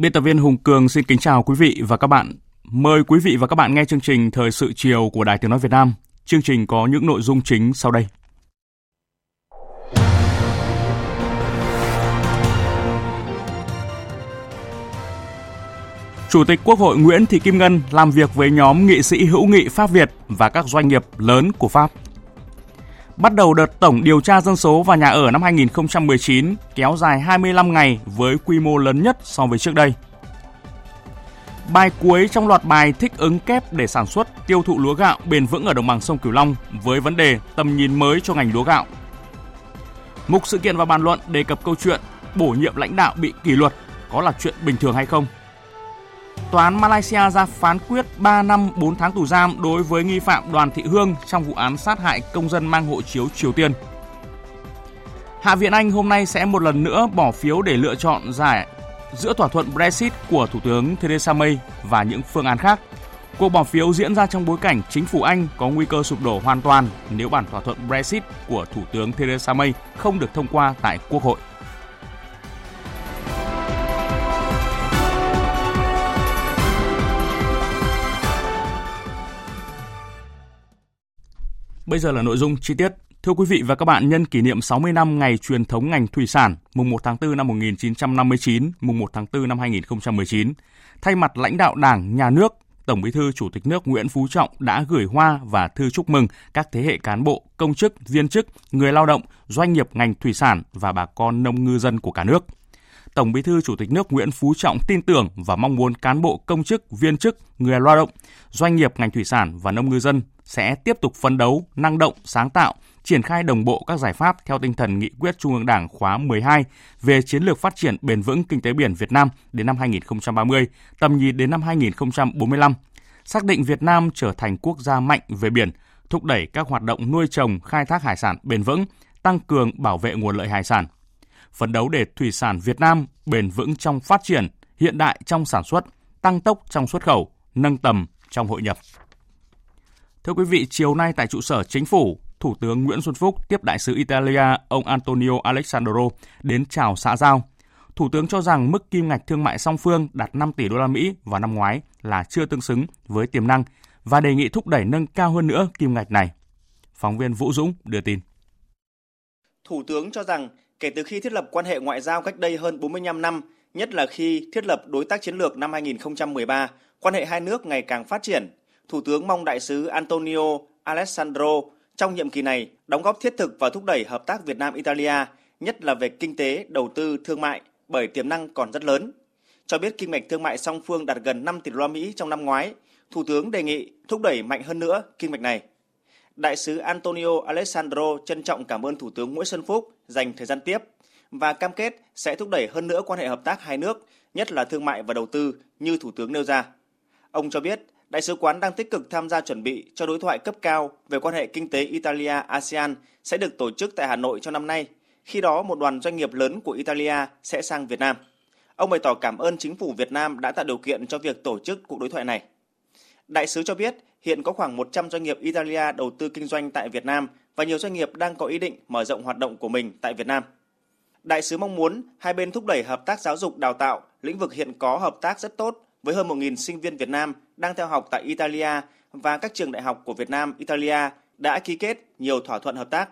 Biên tập viên Hùng Cường xin kính chào quý vị và các bạn. Mời quý vị và các bạn nghe chương trình Thời sự chiều của Đài Tiếng Nói Việt Nam. Chương trình có những nội dung chính sau đây. Chủ tịch Quốc hội Nguyễn Thị Kim Ngân làm việc với nhóm nghị sĩ hữu nghị Pháp Việt và các doanh nghiệp lớn của Pháp. Bắt đầu đợt tổng điều tra dân số và nhà ở năm 2019 kéo dài 25 ngày với quy mô lớn nhất so với trước đây. Bài cuối trong loạt bài thích ứng kép để sản xuất tiêu thụ lúa gạo bền vững ở đồng bằng sông Cửu Long với vấn đề tầm nhìn mới cho ngành lúa gạo. Mục sự kiện và bàn luận đề cập câu chuyện bổ nhiệm lãnh đạo bị kỷ luật có là chuyện bình thường hay không? Tòa án Malaysia ra phán quyết 3 năm 4 tháng tù giam đối với nghi phạm Đoàn Thị Hương trong vụ án sát hại công dân mang hộ chiếu Triều Tiên. Hạ viện Anh hôm nay sẽ một lần nữa bỏ phiếu để lựa chọn giải giữa thỏa thuận Brexit của Thủ tướng Theresa May và những phương án khác. Cuộc bỏ phiếu diễn ra trong bối cảnh chính phủ Anh có nguy cơ sụp đổ hoàn toàn nếu bản thỏa thuận Brexit của Thủ tướng Theresa May không được thông qua tại Quốc hội. Bây giờ là nội dung chi tiết. Thưa quý vị và các bạn, nhân kỷ niệm 60 năm ngày truyền thống ngành thủy sản, mùng 1 tháng 4 năm 1959, mùng 1 tháng 4 năm 2019, thay mặt lãnh đạo Đảng, Nhà nước, Tổng Bí thư Chủ tịch nước Nguyễn Phú Trọng đã gửi hoa và thư chúc mừng các thế hệ cán bộ, công chức, viên chức, người lao động, doanh nghiệp ngành thủy sản và bà con nông ngư dân của cả nước. Tổng Bí thư Chủ tịch nước Nguyễn Phú Trọng tin tưởng và mong muốn cán bộ công chức, viên chức, người lao động, doanh nghiệp ngành thủy sản và nông ngư dân sẽ tiếp tục phấn đấu, năng động, sáng tạo, triển khai đồng bộ các giải pháp theo tinh thần nghị quyết Trung ương Đảng khóa 12 về chiến lược phát triển bền vững kinh tế biển Việt Nam đến năm 2030, tầm nhìn đến năm 2045, xác định Việt Nam trở thành quốc gia mạnh về biển, thúc đẩy các hoạt động nuôi trồng, khai thác hải sản bền vững, tăng cường bảo vệ nguồn lợi hải sản. Phấn đấu để thủy sản Việt Nam bền vững trong phát triển, hiện đại trong sản xuất, tăng tốc trong xuất khẩu, nâng tầm trong hội nhập. Thưa quý vị, chiều nay tại trụ sở chính phủ, Thủ tướng Nguyễn Xuân Phúc tiếp đại sứ Italia ông Antonio Alessandro đến chào xã giao. Thủ tướng cho rằng mức kim ngạch thương mại song phương đạt 5 tỷ đô la Mỹ vào năm ngoái là chưa tương xứng với tiềm năng và đề nghị thúc đẩy nâng cao hơn nữa kim ngạch này. Phóng viên Vũ Dũng đưa tin. Thủ tướng cho rằng kể từ khi thiết lập quan hệ ngoại giao cách đây hơn 45 năm, nhất là khi thiết lập đối tác chiến lược năm 2013, quan hệ hai nước ngày càng phát triển. Thủ tướng mong đại sứ Antonio Alessandro trong nhiệm kỳ này đóng góp thiết thực và thúc đẩy hợp tác Việt Nam Italia, nhất là về kinh tế, đầu tư, thương mại bởi tiềm năng còn rất lớn. Cho biết kinh mạch thương mại song phương đạt gần 5 tỷ đô la Mỹ trong năm ngoái, Thủ tướng đề nghị thúc đẩy mạnh hơn nữa kinh mạch này. Đại sứ Antonio Alessandro trân trọng cảm ơn Thủ tướng Nguyễn Xuân Phúc dành thời gian tiếp và cam kết sẽ thúc đẩy hơn nữa quan hệ hợp tác hai nước, nhất là thương mại và đầu tư như Thủ tướng nêu ra. Ông cho biết Đại sứ quán đang tích cực tham gia chuẩn bị cho đối thoại cấp cao về quan hệ kinh tế Italia-ASEAN sẽ được tổ chức tại Hà Nội trong năm nay. Khi đó, một đoàn doanh nghiệp lớn của Italia sẽ sang Việt Nam. Ông bày tỏ cảm ơn chính phủ Việt Nam đã tạo điều kiện cho việc tổ chức cuộc đối thoại này. Đại sứ cho biết hiện có khoảng 100 doanh nghiệp Italia đầu tư kinh doanh tại Việt Nam và nhiều doanh nghiệp đang có ý định mở rộng hoạt động của mình tại Việt Nam. Đại sứ mong muốn hai bên thúc đẩy hợp tác giáo dục đào tạo, lĩnh vực hiện có hợp tác rất tốt với hơn 1.000 sinh viên Việt Nam đang theo học tại Italia và các trường đại học của Việt Nam, Italia đã ký kết nhiều thỏa thuận hợp tác.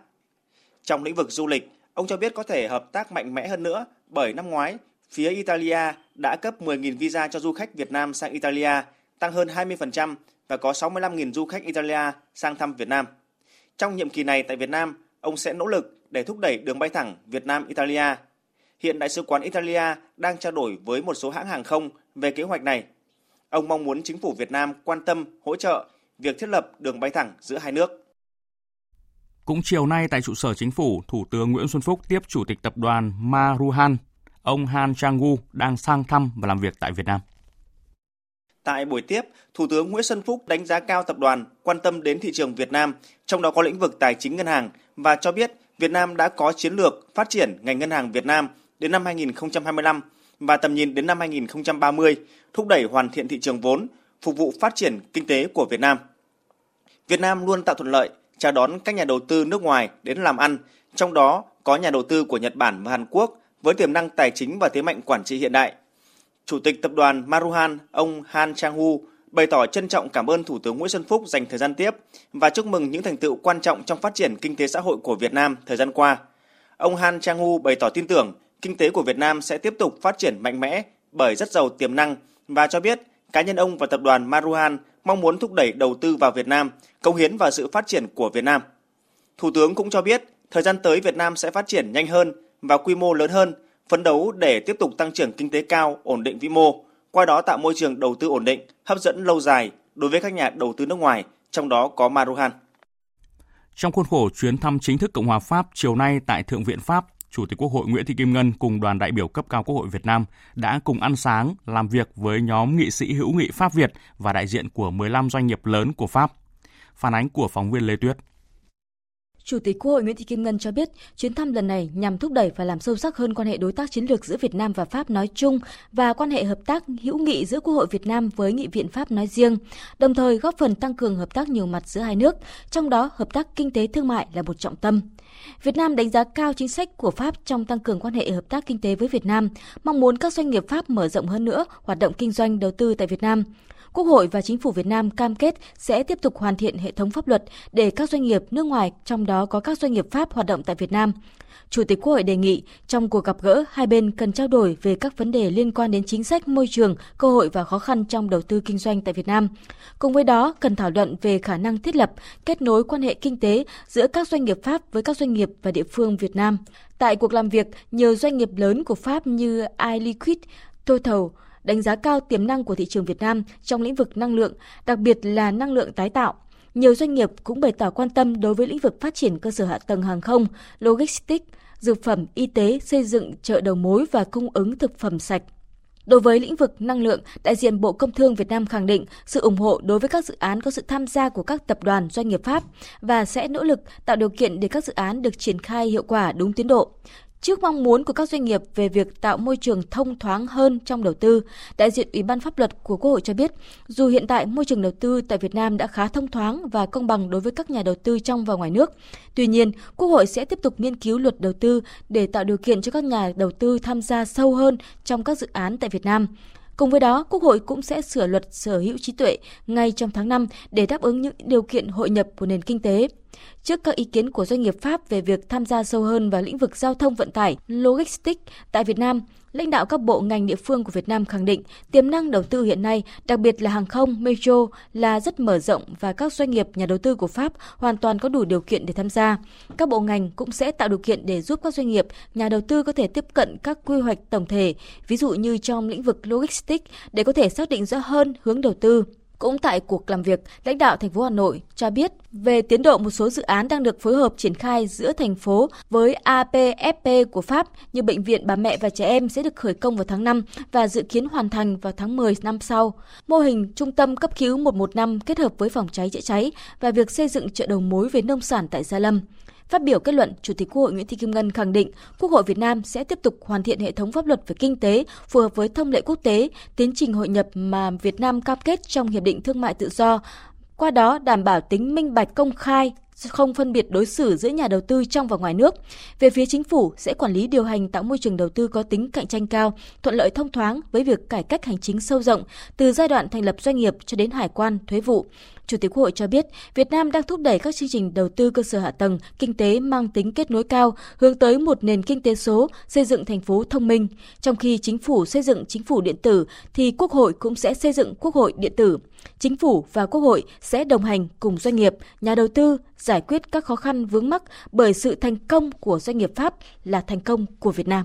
Trong lĩnh vực du lịch, ông cho biết có thể hợp tác mạnh mẽ hơn nữa bởi năm ngoái, phía Italia đã cấp 10.000 visa cho du khách Việt Nam sang Italia, tăng hơn 20% và có 65.000 du khách Italia sang thăm Việt Nam. Trong nhiệm kỳ này tại Việt Nam, ông sẽ nỗ lực để thúc đẩy đường bay thẳng Việt Nam Italia. Hiện Đại sứ quán Italia đang trao đổi với một số hãng hàng không về kế hoạch này. Ông mong muốn chính phủ Việt Nam quan tâm, hỗ trợ việc thiết lập đường bay thẳng giữa hai nước. Cũng chiều nay tại trụ sở chính phủ, Thủ tướng Nguyễn Xuân Phúc tiếp Chủ tịch tập đoàn Maruhan, ông Han Changu đang sang thăm và làm việc tại Việt Nam. Tại buổi tiếp, Thủ tướng Nguyễn Xuân Phúc đánh giá cao tập đoàn, quan tâm đến thị trường Việt Nam, trong đó có lĩnh vực tài chính ngân hàng và cho biết Việt Nam đã có chiến lược phát triển ngành ngân hàng Việt Nam đến năm 2025 và tầm nhìn đến năm 2030, thúc đẩy hoàn thiện thị trường vốn, phục vụ phát triển kinh tế của Việt Nam. Việt Nam luôn tạo thuận lợi chào đón các nhà đầu tư nước ngoài đến làm ăn, trong đó có nhà đầu tư của Nhật Bản và Hàn Quốc với tiềm năng tài chính và thế mạnh quản trị hiện đại. Chủ tịch tập đoàn Maruhan, ông Han Chang-hu, bày tỏ trân trọng cảm ơn Thủ tướng Nguyễn Xuân Phúc dành thời gian tiếp và chúc mừng những thành tựu quan trọng trong phát triển kinh tế xã hội của Việt Nam thời gian qua. Ông Han Chang-hu bày tỏ tin tưởng kinh tế của Việt Nam sẽ tiếp tục phát triển mạnh mẽ bởi rất giàu tiềm năng và cho biết cá nhân ông và tập đoàn Maruhan mong muốn thúc đẩy đầu tư vào Việt Nam, công hiến vào sự phát triển của Việt Nam. Thủ tướng cũng cho biết, thời gian tới Việt Nam sẽ phát triển nhanh hơn và quy mô lớn hơn, phấn đấu để tiếp tục tăng trưởng kinh tế cao, ổn định vĩ mô, qua đó tạo môi trường đầu tư ổn định, hấp dẫn lâu dài đối với các nhà đầu tư nước ngoài, trong đó có Maruhan. Trong khuôn khổ chuyến thăm chính thức Cộng hòa Pháp chiều nay tại Thượng viện Pháp, Chủ tịch Quốc hội Nguyễn Thị Kim Ngân cùng đoàn đại biểu cấp cao Quốc hội Việt Nam đã cùng ăn sáng, làm việc với nhóm nghị sĩ hữu nghị Pháp Việt và đại diện của 15 doanh nghiệp lớn của Pháp. Phản ánh của phóng viên Lê Tuyết. Chủ tịch Quốc hội Nguyễn Thị Kim Ngân cho biết, chuyến thăm lần này nhằm thúc đẩy và làm sâu sắc hơn quan hệ đối tác chiến lược giữa Việt Nam và Pháp nói chung và quan hệ hợp tác hữu nghị giữa Quốc hội Việt Nam với Nghị viện Pháp nói riêng, đồng thời góp phần tăng cường hợp tác nhiều mặt giữa hai nước, trong đó hợp tác kinh tế thương mại là một trọng tâm. Việt Nam đánh giá cao chính sách của Pháp trong tăng cường quan hệ hợp tác kinh tế với Việt Nam, mong muốn các doanh nghiệp Pháp mở rộng hơn nữa hoạt động kinh doanh đầu tư tại Việt Nam. Quốc hội và Chính phủ Việt Nam cam kết sẽ tiếp tục hoàn thiện hệ thống pháp luật để các doanh nghiệp nước ngoài, trong đó có các doanh nghiệp Pháp hoạt động tại Việt Nam. Chủ tịch Quốc hội đề nghị trong cuộc gặp gỡ, hai bên cần trao đổi về các vấn đề liên quan đến chính sách môi trường, cơ hội và khó khăn trong đầu tư kinh doanh tại Việt Nam. Cùng với đó, cần thảo luận về khả năng thiết lập, kết nối quan hệ kinh tế giữa các doanh nghiệp Pháp với các doanh nghiệp và địa phương Việt Nam. Tại cuộc làm việc, nhiều doanh nghiệp lớn của Pháp như iLiquid, Total, đánh giá cao tiềm năng của thị trường Việt Nam trong lĩnh vực năng lượng, đặc biệt là năng lượng tái tạo. Nhiều doanh nghiệp cũng bày tỏ quan tâm đối với lĩnh vực phát triển cơ sở hạ tầng hàng không, logistics, dược phẩm, y tế, xây dựng chợ đầu mối và cung ứng thực phẩm sạch. Đối với lĩnh vực năng lượng, đại diện Bộ Công Thương Việt Nam khẳng định sự ủng hộ đối với các dự án có sự tham gia của các tập đoàn doanh nghiệp Pháp và sẽ nỗ lực tạo điều kiện để các dự án được triển khai hiệu quả đúng tiến độ. Trước mong muốn của các doanh nghiệp về việc tạo môi trường thông thoáng hơn trong đầu tư, đại diện Ủy ban pháp luật của Quốc hội cho biết, dù hiện tại môi trường đầu tư tại Việt Nam đã khá thông thoáng và công bằng đối với các nhà đầu tư trong và ngoài nước, tuy nhiên, Quốc hội sẽ tiếp tục nghiên cứu luật đầu tư để tạo điều kiện cho các nhà đầu tư tham gia sâu hơn trong các dự án tại Việt Nam. Cùng với đó, Quốc hội cũng sẽ sửa luật sở hữu trí tuệ ngay trong tháng 5 để đáp ứng những điều kiện hội nhập của nền kinh tế. Trước các ý kiến của doanh nghiệp Pháp về việc tham gia sâu hơn vào lĩnh vực giao thông vận tải, logistics tại Việt Nam, lãnh đạo các bộ ngành địa phương của Việt Nam khẳng định tiềm năng đầu tư hiện nay, đặc biệt là hàng không, metro là rất mở rộng và các doanh nghiệp nhà đầu tư của Pháp hoàn toàn có đủ điều kiện để tham gia. Các bộ ngành cũng sẽ tạo điều kiện để giúp các doanh nghiệp, nhà đầu tư có thể tiếp cận các quy hoạch tổng thể, ví dụ như trong lĩnh vực logistics để có thể xác định rõ hơn hướng đầu tư. Cũng tại cuộc làm việc, lãnh đạo thành phố Hà Nội cho biết về tiến độ một số dự án đang được phối hợp triển khai giữa thành phố với APFP của Pháp như bệnh viện bà mẹ và trẻ em sẽ được khởi công vào tháng 5 và dự kiến hoàn thành vào tháng 10 năm sau. Mô hình trung tâm cấp cứu 115 kết hợp với phòng cháy chữa cháy và việc xây dựng chợ đầu mối về nông sản tại Gia Lâm. Phát biểu kết luận, Chủ tịch Quốc hội Nguyễn Thị Kim Ngân khẳng định Quốc hội Việt Nam sẽ tiếp tục hoàn thiện hệ thống pháp luật về kinh tế phù hợp với thông lệ quốc tế, tiến trình hội nhập mà Việt Nam cam kết trong Hiệp định Thương mại Tự do, qua đó đảm bảo tính minh bạch công khai, không phân biệt đối xử giữa nhà đầu tư trong và ngoài nước. Về phía chính phủ sẽ quản lý điều hành tạo môi trường đầu tư có tính cạnh tranh cao, thuận lợi thông thoáng với việc cải cách hành chính sâu rộng từ giai đoạn thành lập doanh nghiệp cho đến hải quan, thuế vụ. Chủ tịch Quốc hội cho biết, Việt Nam đang thúc đẩy các chương trình đầu tư cơ sở hạ tầng, kinh tế mang tính kết nối cao, hướng tới một nền kinh tế số, xây dựng thành phố thông minh. Trong khi chính phủ xây dựng chính phủ điện tử, thì Quốc hội cũng sẽ xây dựng Quốc hội điện tử. Chính phủ và Quốc hội sẽ đồng hành cùng doanh nghiệp, nhà đầu tư giải quyết các khó khăn vướng mắc bởi sự thành công của doanh nghiệp Pháp là thành công của Việt Nam.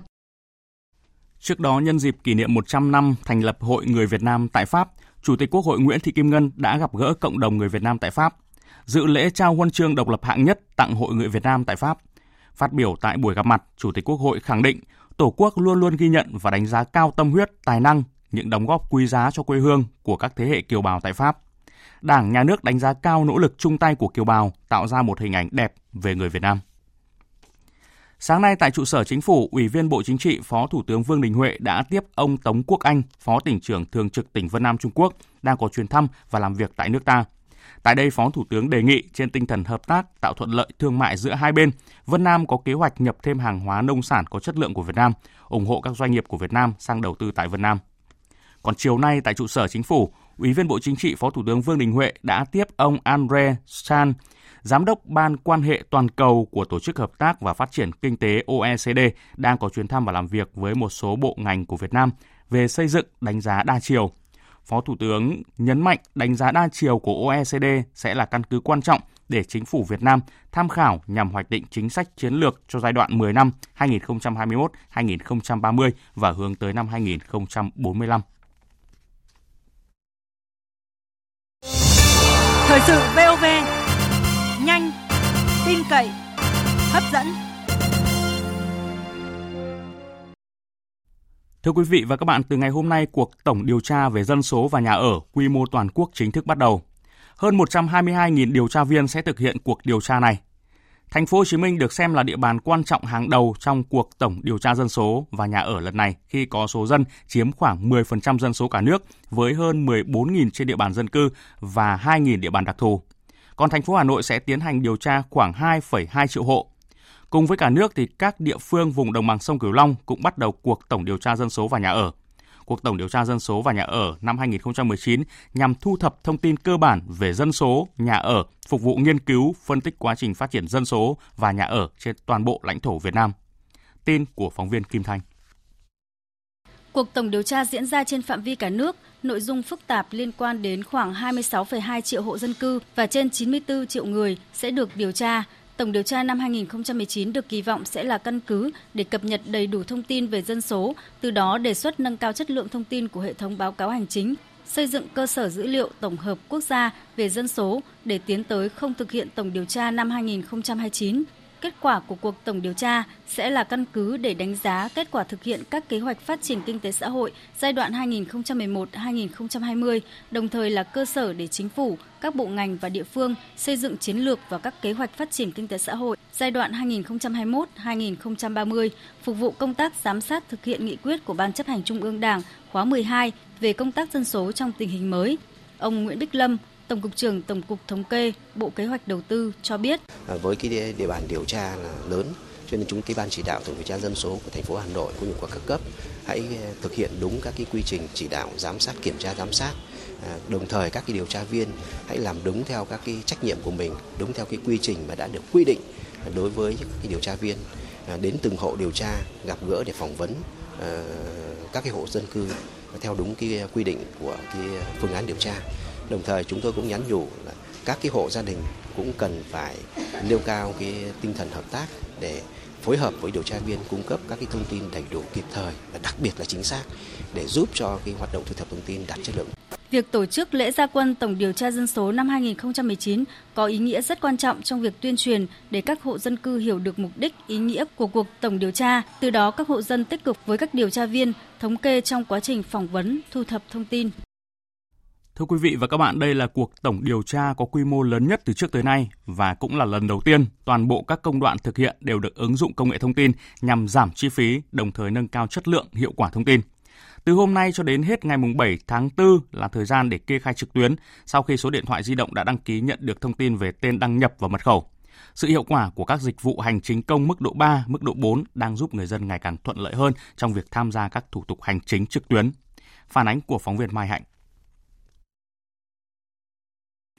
Trước đó, nhân dịp kỷ niệm 100 năm thành lập Hội Người Việt Nam tại Pháp, Chủ tịch Quốc hội Nguyễn Thị Kim Ngân đã gặp gỡ cộng đồng người Việt Nam tại Pháp, dự lễ trao huân chương độc lập hạng nhất tặng Hội người Việt Nam tại Pháp. Phát biểu tại buổi gặp mặt, Chủ tịch Quốc hội khẳng định Tổ quốc luôn luôn ghi nhận và đánh giá cao tâm huyết, tài năng, những đóng góp quý giá cho quê hương của các thế hệ kiều bào tại Pháp. Đảng, Nhà nước đánh giá cao nỗ lực chung tay của kiều bào tạo ra một hình ảnh đẹp về người Việt Nam. Sáng nay tại trụ sở chính phủ, Ủy viên Bộ Chính trị, Phó Thủ tướng Vương Đình Huệ đã tiếp ông Tống Quốc Anh, Phó tỉnh trưởng thường trực tỉnh Vân Nam Trung Quốc, đang có chuyến thăm và làm việc tại nước ta. Tại đây, Phó Thủ tướng đề nghị trên tinh thần hợp tác tạo thuận lợi thương mại giữa hai bên, Vân Nam có kế hoạch nhập thêm hàng hóa nông sản có chất lượng của Việt Nam, ủng hộ các doanh nghiệp của Việt Nam sang đầu tư tại Vân Nam. Còn chiều nay tại trụ sở chính phủ, Ủy viên Bộ Chính trị Phó Thủ tướng Vương Đình Huệ đã tiếp ông Andre Chan, Giám đốc Ban quan hệ toàn cầu của Tổ chức Hợp tác và Phát triển Kinh tế OECD đang có chuyến thăm và làm việc với một số bộ ngành của Việt Nam về xây dựng đánh giá đa chiều. Phó Thủ tướng nhấn mạnh đánh giá đa chiều của OECD sẽ là căn cứ quan trọng để chính phủ Việt Nam tham khảo nhằm hoạch định chính sách chiến lược cho giai đoạn 10 năm 2021-2030 và hướng tới năm 2045. Thời sự VOV cậy, hấp dẫn. Thưa quý vị và các bạn, từ ngày hôm nay, cuộc tổng điều tra về dân số và nhà ở quy mô toàn quốc chính thức bắt đầu. Hơn 122.000 điều tra viên sẽ thực hiện cuộc điều tra này. Thành phố Hồ Chí Minh được xem là địa bàn quan trọng hàng đầu trong cuộc tổng điều tra dân số và nhà ở lần này khi có số dân chiếm khoảng 10% dân số cả nước với hơn 14.000 trên địa bàn dân cư và 2.000 địa bàn đặc thù còn thành phố Hà Nội sẽ tiến hành điều tra khoảng 2,2 triệu hộ. Cùng với cả nước thì các địa phương vùng đồng bằng sông Cửu Long cũng bắt đầu cuộc tổng điều tra dân số và nhà ở. Cuộc tổng điều tra dân số và nhà ở năm 2019 nhằm thu thập thông tin cơ bản về dân số, nhà ở, phục vụ nghiên cứu, phân tích quá trình phát triển dân số và nhà ở trên toàn bộ lãnh thổ Việt Nam. Tin của phóng viên Kim Thanh. Cuộc tổng điều tra diễn ra trên phạm vi cả nước, nội dung phức tạp liên quan đến khoảng 26,2 triệu hộ dân cư và trên 94 triệu người sẽ được điều tra. Tổng điều tra năm 2019 được kỳ vọng sẽ là căn cứ để cập nhật đầy đủ thông tin về dân số, từ đó đề xuất nâng cao chất lượng thông tin của hệ thống báo cáo hành chính, xây dựng cơ sở dữ liệu tổng hợp quốc gia về dân số để tiến tới không thực hiện tổng điều tra năm 2029 Kết quả của cuộc tổng điều tra sẽ là căn cứ để đánh giá kết quả thực hiện các kế hoạch phát triển kinh tế xã hội giai đoạn 2011-2020, đồng thời là cơ sở để chính phủ, các bộ ngành và địa phương xây dựng chiến lược và các kế hoạch phát triển kinh tế xã hội giai đoạn 2021-2030, phục vụ công tác giám sát thực hiện nghị quyết của Ban chấp hành Trung ương Đảng khóa 12 về công tác dân số trong tình hình mới. Ông Nguyễn Bích Lâm, Tổng cục trưởng Tổng cục Thống kê, Bộ Kế hoạch Đầu tư cho biết. À, với cái địa bàn điều tra là lớn, cho nên chúng cái ban chỉ đạo tổng điều tra dân số của thành phố Hà Nội cũng như của các cấp hãy à, thực hiện đúng các cái quy trình chỉ đạo giám sát kiểm tra giám sát. À, đồng thời các cái điều tra viên hãy làm đúng theo các cái trách nhiệm của mình đúng theo cái quy trình mà đã được quy định đối với cái điều tra viên. À, đến từng hộ điều tra gặp gỡ để phỏng vấn à, các cái hộ dân cư theo đúng cái quy định của cái phương án điều tra. Đồng thời chúng tôi cũng nhắn nhủ là các cái hộ gia đình cũng cần phải nêu cao cái tinh thần hợp tác để phối hợp với điều tra viên cung cấp các cái thông tin đầy đủ kịp thời và đặc biệt là chính xác để giúp cho cái hoạt động thu thập thông tin đạt chất lượng. Việc tổ chức lễ gia quân tổng điều tra dân số năm 2019 có ý nghĩa rất quan trọng trong việc tuyên truyền để các hộ dân cư hiểu được mục đích, ý nghĩa của cuộc tổng điều tra, từ đó các hộ dân tích cực với các điều tra viên thống kê trong quá trình phỏng vấn, thu thập thông tin. Thưa quý vị và các bạn, đây là cuộc tổng điều tra có quy mô lớn nhất từ trước tới nay và cũng là lần đầu tiên toàn bộ các công đoạn thực hiện đều được ứng dụng công nghệ thông tin nhằm giảm chi phí, đồng thời nâng cao chất lượng, hiệu quả thông tin. Từ hôm nay cho đến hết ngày 7 tháng 4 là thời gian để kê khai trực tuyến sau khi số điện thoại di động đã đăng ký nhận được thông tin về tên đăng nhập và mật khẩu. Sự hiệu quả của các dịch vụ hành chính công mức độ 3, mức độ 4 đang giúp người dân ngày càng thuận lợi hơn trong việc tham gia các thủ tục hành chính trực tuyến. Phản ánh của phóng viên Mai Hạnh.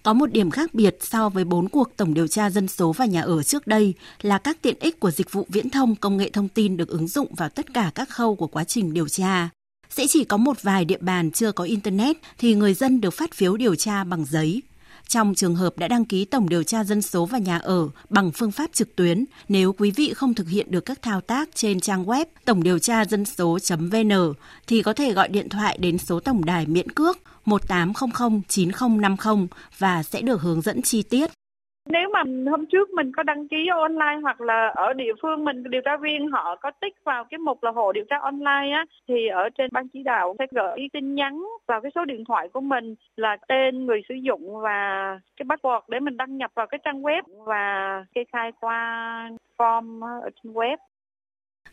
Có một điểm khác biệt so với bốn cuộc tổng điều tra dân số và nhà ở trước đây là các tiện ích của dịch vụ viễn thông, công nghệ thông tin được ứng dụng vào tất cả các khâu của quá trình điều tra. Sẽ chỉ có một vài địa bàn chưa có Internet thì người dân được phát phiếu điều tra bằng giấy. Trong trường hợp đã đăng ký tổng điều tra dân số và nhà ở bằng phương pháp trực tuyến, nếu quý vị không thực hiện được các thao tác trên trang web tổng điều tra dân số.vn thì có thể gọi điện thoại đến số tổng đài miễn cước 1800 9050 và sẽ được hướng dẫn chi tiết. Nếu mà hôm trước mình có đăng ký online hoặc là ở địa phương mình, điều tra viên họ có tích vào cái mục là hộ điều tra online á, thì ở trên ban chỉ đạo sẽ gửi tin nhắn vào cái số điện thoại của mình là tên người sử dụng và cái password để mình đăng nhập vào cái trang web và kê khai qua form ở trên web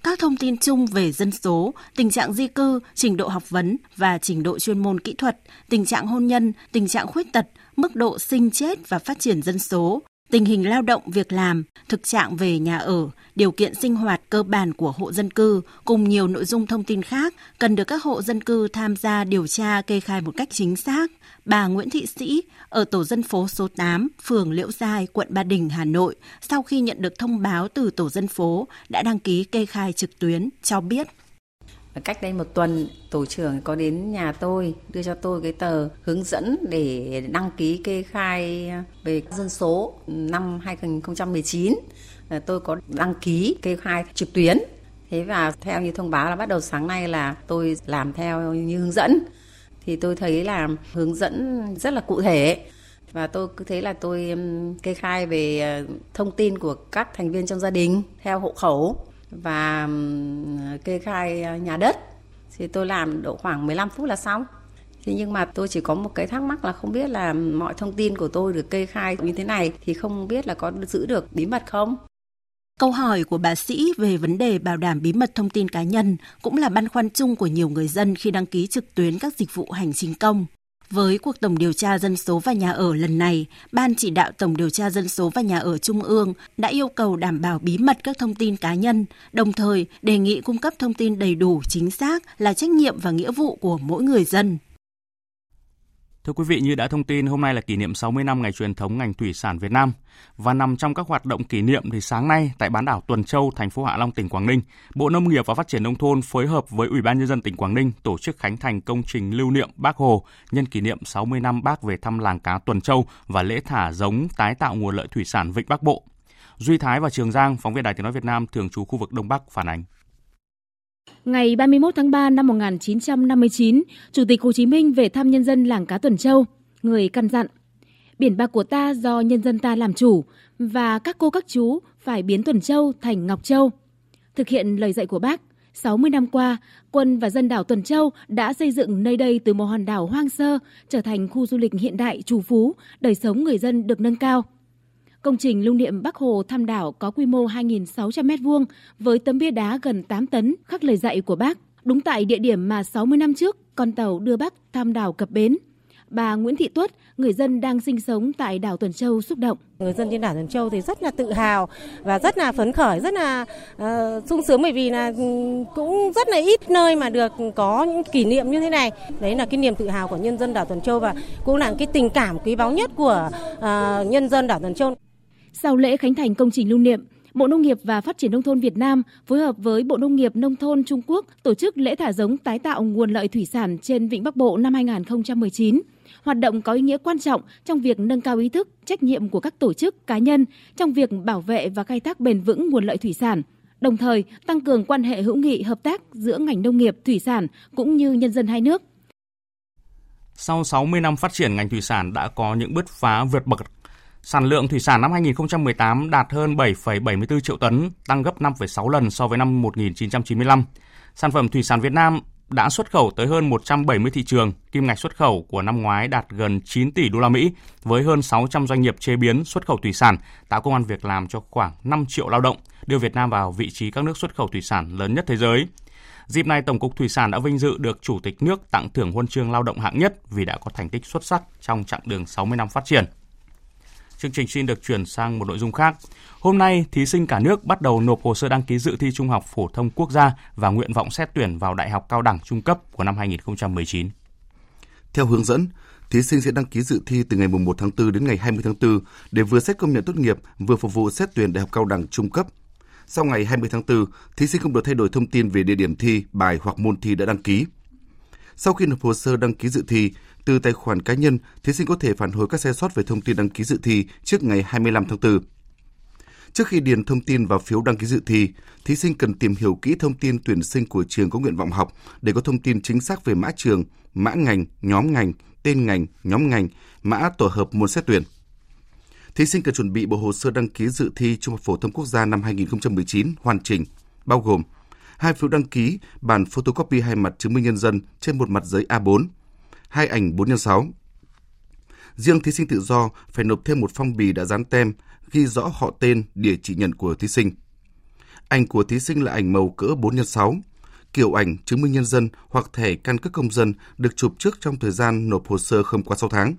các thông tin chung về dân số, tình trạng di cư, trình độ học vấn và trình độ chuyên môn kỹ thuật, tình trạng hôn nhân, tình trạng khuyết tật, mức độ sinh chết và phát triển dân số, tình hình lao động việc làm, thực trạng về nhà ở, điều kiện sinh hoạt cơ bản của hộ dân cư cùng nhiều nội dung thông tin khác cần được các hộ dân cư tham gia điều tra kê khai một cách chính xác. Bà Nguyễn Thị Sĩ ở tổ dân phố số 8, phường Liễu Giai, quận Ba Đình, Hà Nội, sau khi nhận được thông báo từ tổ dân phố đã đăng ký kê khai trực tuyến cho biết Cách đây một tuần, tổ trưởng có đến nhà tôi đưa cho tôi cái tờ hướng dẫn để đăng ký kê khai về dân số năm 2019. Tôi có đăng ký kê khai trực tuyến. Thế và theo như thông báo là bắt đầu sáng nay là tôi làm theo như hướng dẫn. Thì tôi thấy là hướng dẫn rất là cụ thể và tôi cứ thế là tôi kê khai về ờ, thông tin của các thành viên trong gia đình theo hộ khẩu và kê khai ờ, nhà đất thì tôi làm độ khoảng 15 phút là xong. Thế nhưng mà tôi chỉ có một cái thắc mắc là không biết là mọi thông tin của tôi được kê khai như thế này thì không biết là có giữ được bí mật không? Câu hỏi của bà Sĩ về vấn đề bảo đảm bí mật thông tin cá nhân cũng là băn khoăn chung của nhiều người dân khi đăng ký trực tuyến các dịch vụ hành chính công. Với cuộc tổng điều tra dân số và nhà ở lần này, Ban chỉ đạo tổng điều tra dân số và nhà ở Trung ương đã yêu cầu đảm bảo bí mật các thông tin cá nhân, đồng thời đề nghị cung cấp thông tin đầy đủ, chính xác là trách nhiệm và nghĩa vụ của mỗi người dân. Thưa quý vị, như đã thông tin, hôm nay là kỷ niệm 60 năm ngày truyền thống ngành thủy sản Việt Nam và nằm trong các hoạt động kỷ niệm thì sáng nay tại bán đảo Tuần Châu, thành phố Hạ Long, tỉnh Quảng Ninh, Bộ Nông nghiệp và Phát triển nông thôn phối hợp với Ủy ban nhân dân tỉnh Quảng Ninh tổ chức khánh thành công trình lưu niệm Bác Hồ nhân kỷ niệm 60 năm Bác về thăm làng cá Tuần Châu và lễ thả giống tái tạo nguồn lợi thủy sản Vịnh Bắc Bộ. Duy Thái và Trường Giang, phóng viên Đài Tiếng nói Việt Nam thường trú khu vực Đông Bắc phản ánh. Ngày 31 tháng 3 năm 1959, Chủ tịch Hồ Chí Minh về thăm nhân dân làng cá Tuần Châu, người căn dặn. Biển bạc của ta do nhân dân ta làm chủ và các cô các chú phải biến Tuần Châu thành Ngọc Châu. Thực hiện lời dạy của bác, 60 năm qua, quân và dân đảo Tuần Châu đã xây dựng nơi đây từ một hòn đảo hoang sơ trở thành khu du lịch hiện đại trù phú, đời sống người dân được nâng cao – Công trình lưu niệm Bắc Hồ thăm đảo có quy mô 2.600 m2 với tấm bia đá gần 8 tấn khắc lời dạy của bác. Đúng tại địa điểm mà 60 năm trước con tàu đưa bác thăm đảo cập bến. Bà Nguyễn Thị Tuất, người dân đang sinh sống tại đảo Tuần Châu xúc động. Người dân trên đảo Tuần Châu thì rất là tự hào và rất là phấn khởi, rất là uh, sung sướng bởi vì là ừ, cũng rất là ít nơi mà được có những kỷ niệm như thế này. Đấy là cái niềm tự hào của nhân dân đảo Tuần Châu và cũng là cái tình cảm quý báu nhất của uh, nhân dân đảo Tuần Châu. Sau lễ khánh thành công trình lưu niệm, Bộ Nông nghiệp và Phát triển Nông thôn Việt Nam phối hợp với Bộ Nông nghiệp Nông thôn Trung Quốc tổ chức lễ thả giống tái tạo nguồn lợi thủy sản trên Vịnh Bắc Bộ năm 2019. Hoạt động có ý nghĩa quan trọng trong việc nâng cao ý thức, trách nhiệm của các tổ chức, cá nhân trong việc bảo vệ và khai thác bền vững nguồn lợi thủy sản, đồng thời tăng cường quan hệ hữu nghị hợp tác giữa ngành nông nghiệp, thủy sản cũng như nhân dân hai nước. Sau 60 năm phát triển, ngành thủy sản đã có những bứt phá vượt bậc Sản lượng thủy sản năm 2018 đạt hơn 7,74 triệu tấn, tăng gấp 5,6 lần so với năm 1995. Sản phẩm thủy sản Việt Nam đã xuất khẩu tới hơn 170 thị trường, kim ngạch xuất khẩu của năm ngoái đạt gần 9 tỷ đô la Mỹ với hơn 600 doanh nghiệp chế biến xuất khẩu thủy sản, tạo công an việc làm cho khoảng 5 triệu lao động, đưa Việt Nam vào vị trí các nước xuất khẩu thủy sản lớn nhất thế giới. Dịp này, Tổng cục Thủy sản đã vinh dự được Chủ tịch nước tặng thưởng huân chương lao động hạng nhất vì đã có thành tích xuất sắc trong chặng đường 60 năm phát triển. Chương trình xin được chuyển sang một nội dung khác. Hôm nay, thí sinh cả nước bắt đầu nộp hồ sơ đăng ký dự thi Trung học phổ thông quốc gia và nguyện vọng xét tuyển vào Đại học Cao đẳng Trung cấp của năm 2019. Theo hướng dẫn, thí sinh sẽ đăng ký dự thi từ ngày 1 tháng 4 đến ngày 20 tháng 4 để vừa xét công nhận tốt nghiệp, vừa phục vụ xét tuyển đại học cao đẳng trung cấp. Sau ngày 20 tháng 4, thí sinh không được thay đổi thông tin về địa điểm thi, bài hoặc môn thi đã đăng ký. Sau khi nộp hồ sơ đăng ký dự thi, từ tài khoản cá nhân, thí sinh có thể phản hồi các sai sót về thông tin đăng ký dự thi trước ngày 25 tháng 4. Trước khi điền thông tin vào phiếu đăng ký dự thi, thí sinh cần tìm hiểu kỹ thông tin tuyển sinh của trường có nguyện vọng học để có thông tin chính xác về mã trường, mã ngành, nhóm ngành, tên ngành, nhóm ngành, mã tổ hợp môn xét tuyển. Thí sinh cần chuẩn bị bộ hồ sơ đăng ký dự thi Trung học phổ thông quốc gia năm 2019 hoàn chỉnh, bao gồm hai phiếu đăng ký, bản photocopy hai mặt chứng minh nhân dân trên một mặt giấy A4, hai ảnh 4 x 6. Riêng thí sinh tự do phải nộp thêm một phong bì đã dán tem ghi rõ họ tên, địa chỉ nhận của thí sinh. Ảnh của thí sinh là ảnh màu cỡ 4 x 6. Kiểu ảnh chứng minh nhân dân hoặc thẻ căn cước công dân được chụp trước trong thời gian nộp hồ sơ không quá 6 tháng.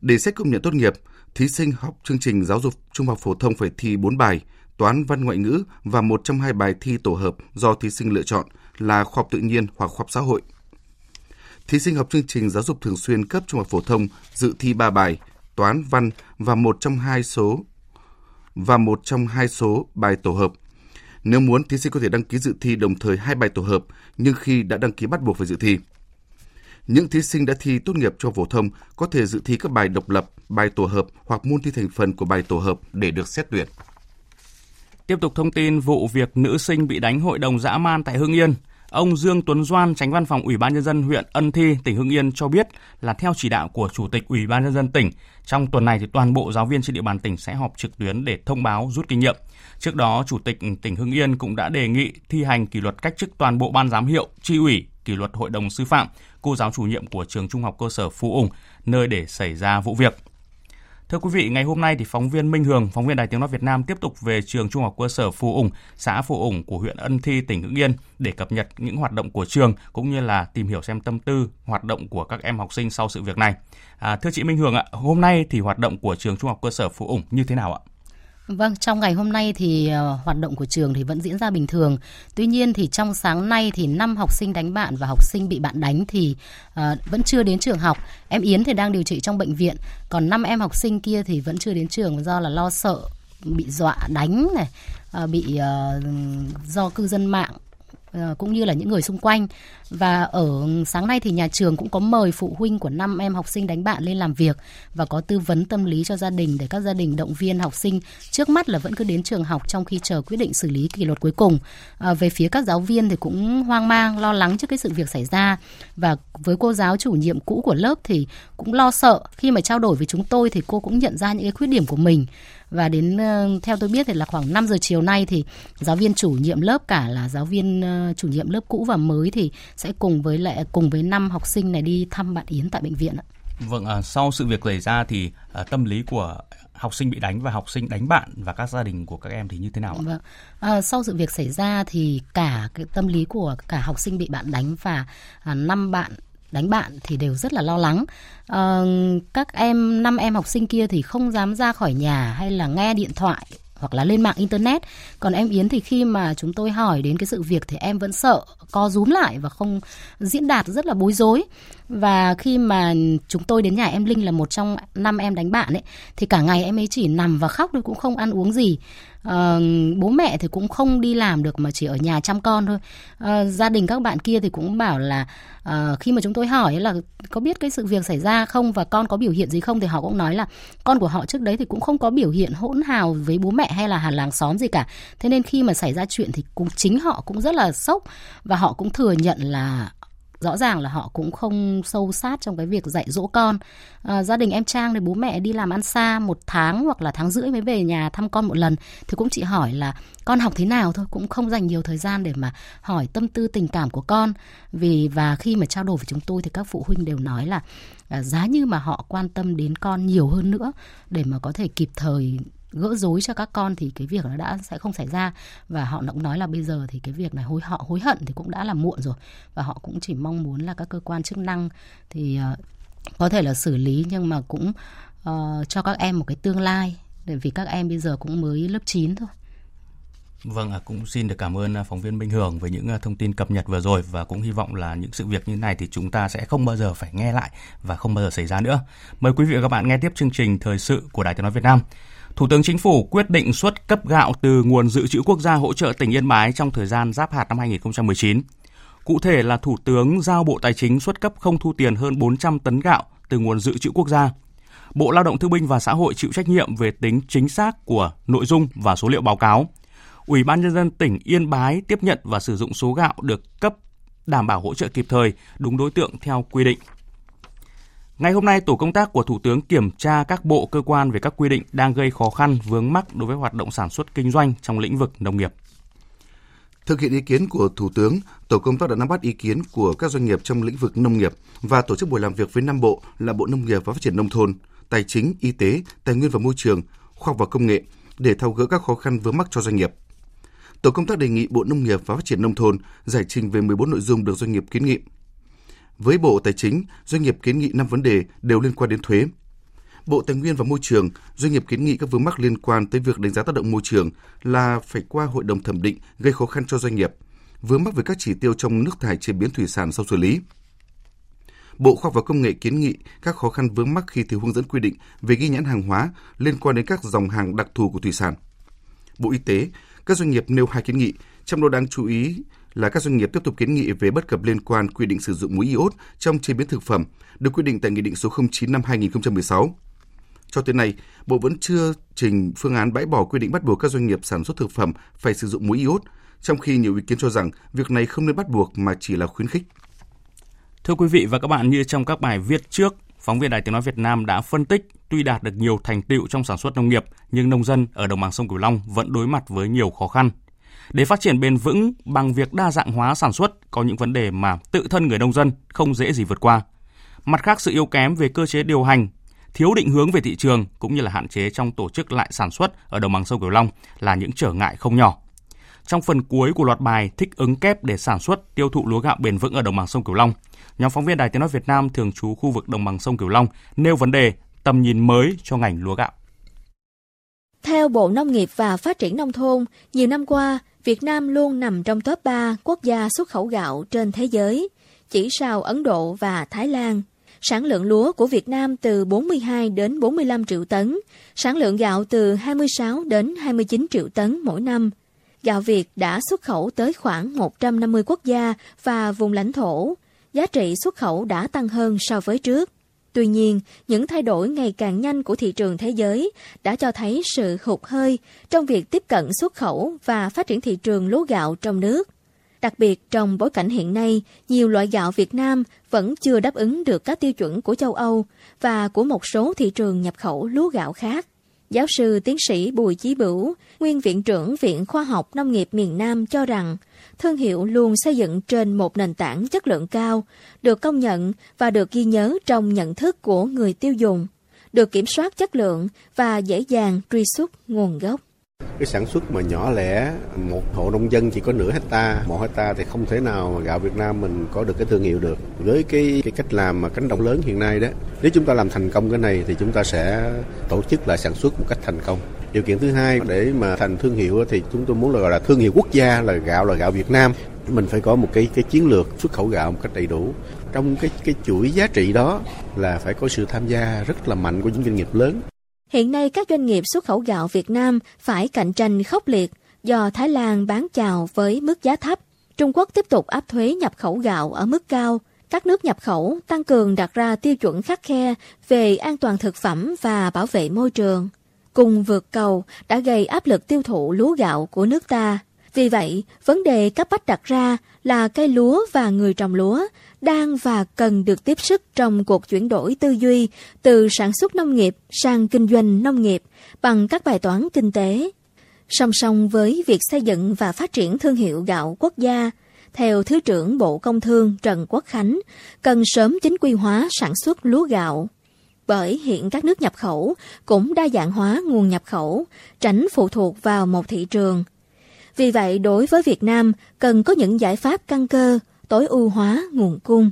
Để xét công nhận tốt nghiệp, thí sinh học chương trình giáo dục trung học phổ thông phải thi 4 bài, toán văn ngoại ngữ và một trong hai bài thi tổ hợp do thí sinh lựa chọn là khoa học tự nhiên hoặc khoa học xã hội. Thí sinh học chương trình giáo dục thường xuyên cấp trung học phổ thông dự thi 3 bài, toán văn và một trong hai số và một trong hai số bài tổ hợp. Nếu muốn, thí sinh có thể đăng ký dự thi đồng thời hai bài tổ hợp, nhưng khi đã đăng ký bắt buộc phải dự thi. Những thí sinh đã thi tốt nghiệp cho phổ thông có thể dự thi các bài độc lập, bài tổ hợp hoặc môn thi thành phần của bài tổ hợp để được xét tuyển. Tiếp tục thông tin vụ việc nữ sinh bị đánh hội đồng dã man tại Hưng Yên. Ông Dương Tuấn Doan, tránh văn phòng Ủy ban nhân dân huyện Ân Thi, tỉnh Hưng Yên cho biết là theo chỉ đạo của Chủ tịch Ủy ban nhân dân tỉnh, trong tuần này thì toàn bộ giáo viên trên địa bàn tỉnh sẽ họp trực tuyến để thông báo rút kinh nghiệm. Trước đó, Chủ tịch tỉnh Hưng Yên cũng đã đề nghị thi hành kỷ luật cách chức toàn bộ ban giám hiệu, tri ủy, kỷ luật hội đồng sư phạm, cô giáo chủ nhiệm của trường trung học cơ sở Phú Ung, nơi để xảy ra vụ việc. Thưa quý vị, ngày hôm nay thì phóng viên Minh Hường, phóng viên Đài Tiếng nói Việt Nam tiếp tục về trường Trung học cơ sở Phù Ủng, xã Phù Ủng của huyện Ân Thi, tỉnh Hưng Yên để cập nhật những hoạt động của trường cũng như là tìm hiểu xem tâm tư hoạt động của các em học sinh sau sự việc này. À, thưa chị Minh Hường ạ, hôm nay thì hoạt động của trường Trung học cơ sở Phù Ủng như thế nào ạ? Vâng, trong ngày hôm nay thì uh, hoạt động của trường thì vẫn diễn ra bình thường. Tuy nhiên thì trong sáng nay thì năm học sinh đánh bạn và học sinh bị bạn đánh thì uh, vẫn chưa đến trường học. Em Yến thì đang điều trị trong bệnh viện, còn năm em học sinh kia thì vẫn chưa đến trường do là lo sợ bị dọa đánh này, uh, bị uh, do cư dân mạng Ờ, cũng như là những người xung quanh. Và ở sáng nay thì nhà trường cũng có mời phụ huynh của năm em học sinh đánh bạn lên làm việc và có tư vấn tâm lý cho gia đình để các gia đình động viên học sinh. Trước mắt là vẫn cứ đến trường học trong khi chờ quyết định xử lý kỷ luật cuối cùng. À, về phía các giáo viên thì cũng hoang mang lo lắng trước cái sự việc xảy ra. Và với cô giáo chủ nhiệm cũ của lớp thì cũng lo sợ. Khi mà trao đổi với chúng tôi thì cô cũng nhận ra những cái khuyết điểm của mình và đến ờ, theo tôi biết thì là khoảng 5 giờ chiều nay thì giáo viên chủ nhiệm lớp cả là giáo viên ờ, chủ nhiệm lớp cũ và mới thì sẽ cùng với lại cùng với năm học sinh này đi thăm bạn Yến tại bệnh viện ạ. Vâng, à, sau sự việc xảy ra thì à, tâm lý của học sinh bị đánh và học sinh đánh bạn và các gia đình của các em thì như thế nào ạ? Vâng. À, sau sự việc xảy ra thì cả cái tâm lý của cả học sinh bị bạn đánh và à, năm bạn đánh bạn thì đều rất là lo lắng. À, các em năm em học sinh kia thì không dám ra khỏi nhà hay là nghe điện thoại hoặc là lên mạng internet. Còn em yến thì khi mà chúng tôi hỏi đến cái sự việc thì em vẫn sợ co rúm lại và không diễn đạt rất là bối rối. Và khi mà chúng tôi đến nhà em linh là một trong năm em đánh bạn ấy thì cả ngày em ấy chỉ nằm và khóc thôi cũng không ăn uống gì uh, bố mẹ thì cũng không đi làm được mà chỉ ở nhà chăm con thôi. Uh, gia đình các bạn kia thì cũng bảo là uh, khi mà chúng tôi hỏi là có biết cái sự việc xảy ra không và con có biểu hiện gì không thì họ cũng nói là con của họ trước đấy thì cũng không có biểu hiện hỗn hào với bố mẹ hay là hàng làng xóm gì cả. Thế nên khi mà xảy ra chuyện thì cũng chính họ cũng rất là sốc và họ cũng thừa nhận là rõ ràng là họ cũng không sâu sát trong cái việc dạy dỗ con. À, gia đình em trang thì bố mẹ đi làm ăn xa một tháng hoặc là tháng rưỡi mới về nhà thăm con một lần thì cũng chỉ hỏi là con học thế nào thôi cũng không dành nhiều thời gian để mà hỏi tâm tư tình cảm của con. Vì và khi mà trao đổi với chúng tôi thì các phụ huynh đều nói là à, giá như mà họ quan tâm đến con nhiều hơn nữa để mà có thể kịp thời gỡ rối cho các con thì cái việc nó đã sẽ không xảy ra và họ cũng nói là bây giờ thì cái việc này hối họ hối hận thì cũng đã là muộn rồi và họ cũng chỉ mong muốn là các cơ quan chức năng thì uh, có thể là xử lý nhưng mà cũng uh, cho các em một cái tương lai để vì các em bây giờ cũng mới lớp 9 thôi. Vâng, cũng xin được cảm ơn ờ, phóng viên Minh Hường với những thông tin cập nhật vừa rồi và cũng hy vọng là những sự việc như này thì chúng ta sẽ không bao giờ phải nghe lại và không bao giờ xảy ra nữa. Mời quý vị và các bạn nghe tiếp chương trình thời sự của Đài Tiếng nói Việt Nam. Thủ tướng Chính phủ quyết định xuất cấp gạo từ nguồn dự trữ quốc gia hỗ trợ tỉnh Yên Bái trong thời gian giáp hạt năm 2019. Cụ thể là Thủ tướng giao Bộ Tài chính xuất cấp không thu tiền hơn 400 tấn gạo từ nguồn dự trữ quốc gia. Bộ Lao động Thương binh và Xã hội chịu trách nhiệm về tính chính xác của nội dung và số liệu báo cáo. Ủy ban nhân dân tỉnh Yên Bái tiếp nhận và sử dụng số gạo được cấp đảm bảo hỗ trợ kịp thời, đúng đối tượng theo quy định. Ngày hôm nay, tổ công tác của Thủ tướng kiểm tra các bộ cơ quan về các quy định đang gây khó khăn vướng mắc đối với hoạt động sản xuất kinh doanh trong lĩnh vực nông nghiệp. Thực hiện ý kiến của Thủ tướng, tổ công tác đã nắm bắt ý kiến của các doanh nghiệp trong lĩnh vực nông nghiệp và tổ chức buổi làm việc với năm bộ là Bộ Nông nghiệp và Phát triển Nông thôn, Tài chính, Y tế, Tài nguyên và Môi trường, Khoa học và Công nghệ để thao gỡ các khó khăn vướng mắc cho doanh nghiệp. Tổ công tác đề nghị Bộ Nông nghiệp và Phát triển Nông thôn giải trình về 14 nội dung được doanh nghiệp kiến nghị. Với Bộ Tài chính, doanh nghiệp kiến nghị 5 vấn đề đều liên quan đến thuế. Bộ Tài nguyên và Môi trường, doanh nghiệp kiến nghị các vướng mắc liên quan tới việc đánh giá tác động môi trường là phải qua hội đồng thẩm định gây khó khăn cho doanh nghiệp, vướng mắc về các chỉ tiêu trong nước thải chế biến thủy sản sau xử lý. Bộ Khoa học và Công nghệ kiến nghị các khó khăn vướng mắc khi thiếu hướng dẫn quy định về ghi nhãn hàng hóa liên quan đến các dòng hàng đặc thù của thủy sản. Bộ Y tế, các doanh nghiệp nêu hai kiến nghị, trong đó đáng chú ý là các doanh nghiệp tiếp tục kiến nghị về bất cập liên quan quy định sử dụng muối iốt trong chế biến thực phẩm, được quy định tại Nghị định số 09 năm 2016. Cho tới nay, Bộ vẫn chưa trình phương án bãi bỏ quy định bắt buộc các doanh nghiệp sản xuất thực phẩm phải sử dụng muối iốt, trong khi nhiều ý kiến cho rằng việc này không nên bắt buộc mà chỉ là khuyến khích. Thưa quý vị và các bạn, như trong các bài viết trước, phóng viên Đài Tiếng Nói Việt Nam đã phân tích tuy đạt được nhiều thành tựu trong sản xuất nông nghiệp, nhưng nông dân ở đồng bằng sông Cửu Long vẫn đối mặt với nhiều khó khăn. Để phát triển bền vững bằng việc đa dạng hóa sản xuất có những vấn đề mà tự thân người nông dân không dễ gì vượt qua. Mặt khác, sự yếu kém về cơ chế điều hành, thiếu định hướng về thị trường cũng như là hạn chế trong tổ chức lại sản xuất ở đồng bằng sông Cửu Long là những trở ngại không nhỏ. Trong phần cuối của loạt bài thích ứng kép để sản xuất tiêu thụ lúa gạo bền vững ở đồng bằng sông Cửu Long, nhóm phóng viên Đài Tiếng nói Việt Nam thường trú khu vực đồng bằng sông Cửu Long nêu vấn đề tầm nhìn mới cho ngành lúa gạo. Theo Bộ Nông nghiệp và Phát triển Nông thôn, nhiều năm qua, Việt Nam luôn nằm trong top 3 quốc gia xuất khẩu gạo trên thế giới, chỉ sau Ấn Độ và Thái Lan. Sản lượng lúa của Việt Nam từ 42 đến 45 triệu tấn, sản lượng gạo từ 26 đến 29 triệu tấn mỗi năm. Gạo Việt đã xuất khẩu tới khoảng 150 quốc gia và vùng lãnh thổ. Giá trị xuất khẩu đã tăng hơn so với trước. Tuy nhiên, những thay đổi ngày càng nhanh của thị trường thế giới đã cho thấy sự hụt hơi trong việc tiếp cận xuất khẩu và phát triển thị trường lúa gạo trong nước. Đặc biệt trong bối cảnh hiện nay, nhiều loại gạo Việt Nam vẫn chưa đáp ứng được các tiêu chuẩn của châu Âu và của một số thị trường nhập khẩu lúa gạo khác. Giáo sư tiến sĩ Bùi Chí Bửu, nguyên viện trưởng Viện Khoa học Nông nghiệp miền Nam cho rằng, thương hiệu luôn xây dựng trên một nền tảng chất lượng cao, được công nhận và được ghi nhớ trong nhận thức của người tiêu dùng, được kiểm soát chất lượng và dễ dàng truy xuất nguồn gốc cái sản xuất mà nhỏ lẻ, một hộ nông dân chỉ có nửa hecta, một hecta thì không thể nào mà gạo Việt Nam mình có được cái thương hiệu được. Với cái cái cách làm mà cánh đồng lớn hiện nay đó, nếu chúng ta làm thành công cái này thì chúng ta sẽ tổ chức lại sản xuất một cách thành công. Điều kiện thứ hai để mà thành thương hiệu thì chúng tôi muốn là gọi là thương hiệu quốc gia, là gạo là gạo Việt Nam. Mình phải có một cái cái chiến lược xuất khẩu gạo một cách đầy đủ. Trong cái cái chuỗi giá trị đó là phải có sự tham gia rất là mạnh của những doanh nghiệp lớn. Hiện nay các doanh nghiệp xuất khẩu gạo Việt Nam phải cạnh tranh khốc liệt do Thái Lan bán chào với mức giá thấp. Trung Quốc tiếp tục áp thuế nhập khẩu gạo ở mức cao. Các nước nhập khẩu tăng cường đặt ra tiêu chuẩn khắc khe về an toàn thực phẩm và bảo vệ môi trường. Cùng vượt cầu đã gây áp lực tiêu thụ lúa gạo của nước ta. Vì vậy, vấn đề cấp bách đặt ra là cây lúa và người trồng lúa đang và cần được tiếp sức trong cuộc chuyển đổi tư duy từ sản xuất nông nghiệp sang kinh doanh nông nghiệp bằng các bài toán kinh tế. Song song với việc xây dựng và phát triển thương hiệu gạo quốc gia, theo Thứ trưởng Bộ Công Thương Trần Quốc Khánh, cần sớm chính quy hóa sản xuất lúa gạo. Bởi hiện các nước nhập khẩu cũng đa dạng hóa nguồn nhập khẩu, tránh phụ thuộc vào một thị trường. Vì vậy, đối với Việt Nam, cần có những giải pháp căn cơ, tối ưu hóa nguồn cung.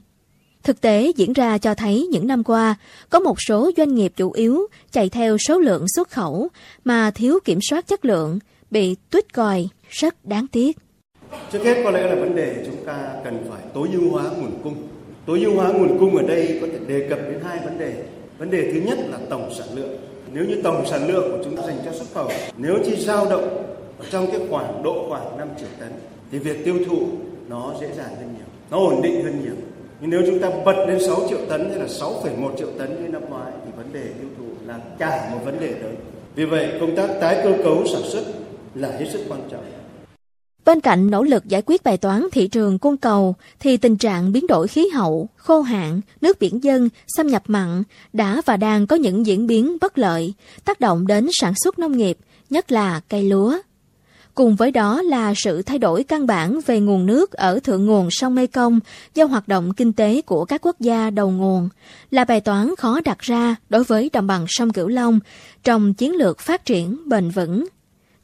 Thực tế diễn ra cho thấy những năm qua, có một số doanh nghiệp chủ yếu chạy theo số lượng xuất khẩu mà thiếu kiểm soát chất lượng, bị tuyết còi rất đáng tiếc. Trước hết có lẽ là vấn đề chúng ta cần phải tối ưu hóa nguồn cung. Tối ưu hóa nguồn cung ở đây có thể đề cập đến hai vấn đề. Vấn đề thứ nhất là tổng sản lượng. Nếu như tổng sản lượng của chúng ta dành cho xuất khẩu, nếu chỉ dao động ở trong cái khoảng độ khoảng 5 triệu tấn, thì việc tiêu thụ nó dễ dàng hơn nhiều, nó ổn định hơn nhiều. Nhưng nếu chúng ta bật lên 6 triệu tấn hay là 6,1 triệu tấn như năm ngoái thì vấn đề tiêu thụ là cả một vấn đề lớn. Vì vậy công tác tái cơ cấu sản xuất là hết sức quan trọng. Bên cạnh nỗ lực giải quyết bài toán thị trường cung cầu, thì tình trạng biến đổi khí hậu, khô hạn, nước biển dân, xâm nhập mặn đã và đang có những diễn biến bất lợi, tác động đến sản xuất nông nghiệp, nhất là cây lúa. Cùng với đó là sự thay đổi căn bản về nguồn nước ở thượng nguồn sông Mekong do hoạt động kinh tế của các quốc gia đầu nguồn, là bài toán khó đặt ra đối với đồng bằng sông Cửu Long trong chiến lược phát triển bền vững.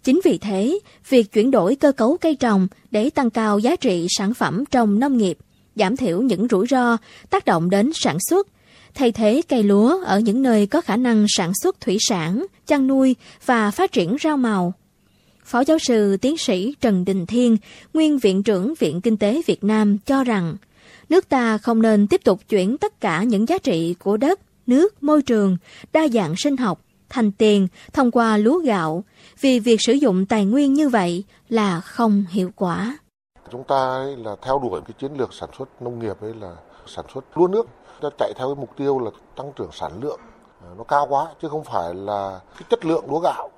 Chính vì thế, việc chuyển đổi cơ cấu cây trồng để tăng cao giá trị sản phẩm trong nông nghiệp, giảm thiểu những rủi ro tác động đến sản xuất, thay thế cây lúa ở những nơi có khả năng sản xuất thủy sản, chăn nuôi và phát triển rau màu. Phó giáo sư tiến sĩ Trần Đình Thiên, nguyên viện trưởng Viện Kinh tế Việt Nam cho rằng, nước ta không nên tiếp tục chuyển tất cả những giá trị của đất, nước, môi trường, đa dạng sinh học thành tiền thông qua lúa gạo, vì việc sử dụng tài nguyên như vậy là không hiệu quả. Chúng ta ấy là theo đuổi cái chiến lược sản xuất nông nghiệp ấy là sản xuất lúa nước, ta chạy theo cái mục tiêu là tăng trưởng sản lượng nó cao quá chứ không phải là cái chất lượng lúa gạo.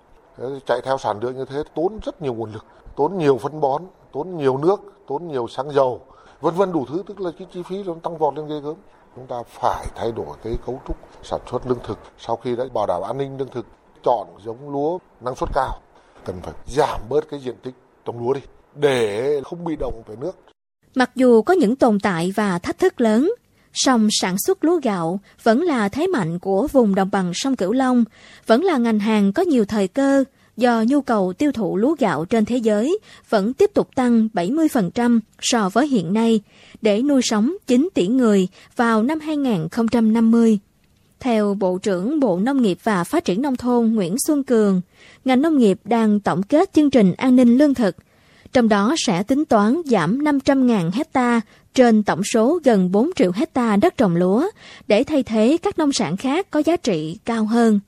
Chạy theo sản lượng như thế tốn rất nhiều nguồn lực, tốn nhiều phân bón, tốn nhiều nước, tốn nhiều xăng dầu, vân vân đủ thứ tức là cái chi phí nó tăng vọt lên ghê gớm chúng ta phải thay đổi cái cấu trúc sản xuất lương thực sau khi đã bảo đảm an ninh lương thực chọn giống lúa năng suất cao cần phải giảm bớt cái diện tích trồng lúa đi để không bị động về nước. Mặc dù có những tồn tại và thách thức lớn, song sản xuất lúa gạo vẫn là thế mạnh của vùng đồng bằng sông Cửu Long, vẫn là ngành hàng có nhiều thời cơ do nhu cầu tiêu thụ lúa gạo trên thế giới vẫn tiếp tục tăng 70% so với hiện nay để nuôi sống 9 tỷ người vào năm 2050. Theo Bộ trưởng Bộ Nông nghiệp và Phát triển Nông thôn Nguyễn Xuân Cường, ngành nông nghiệp đang tổng kết chương trình an ninh lương thực, trong đó sẽ tính toán giảm 500.000 hecta trên tổng số gần 4 triệu hecta đất trồng lúa để thay thế các nông sản khác có giá trị cao hơn.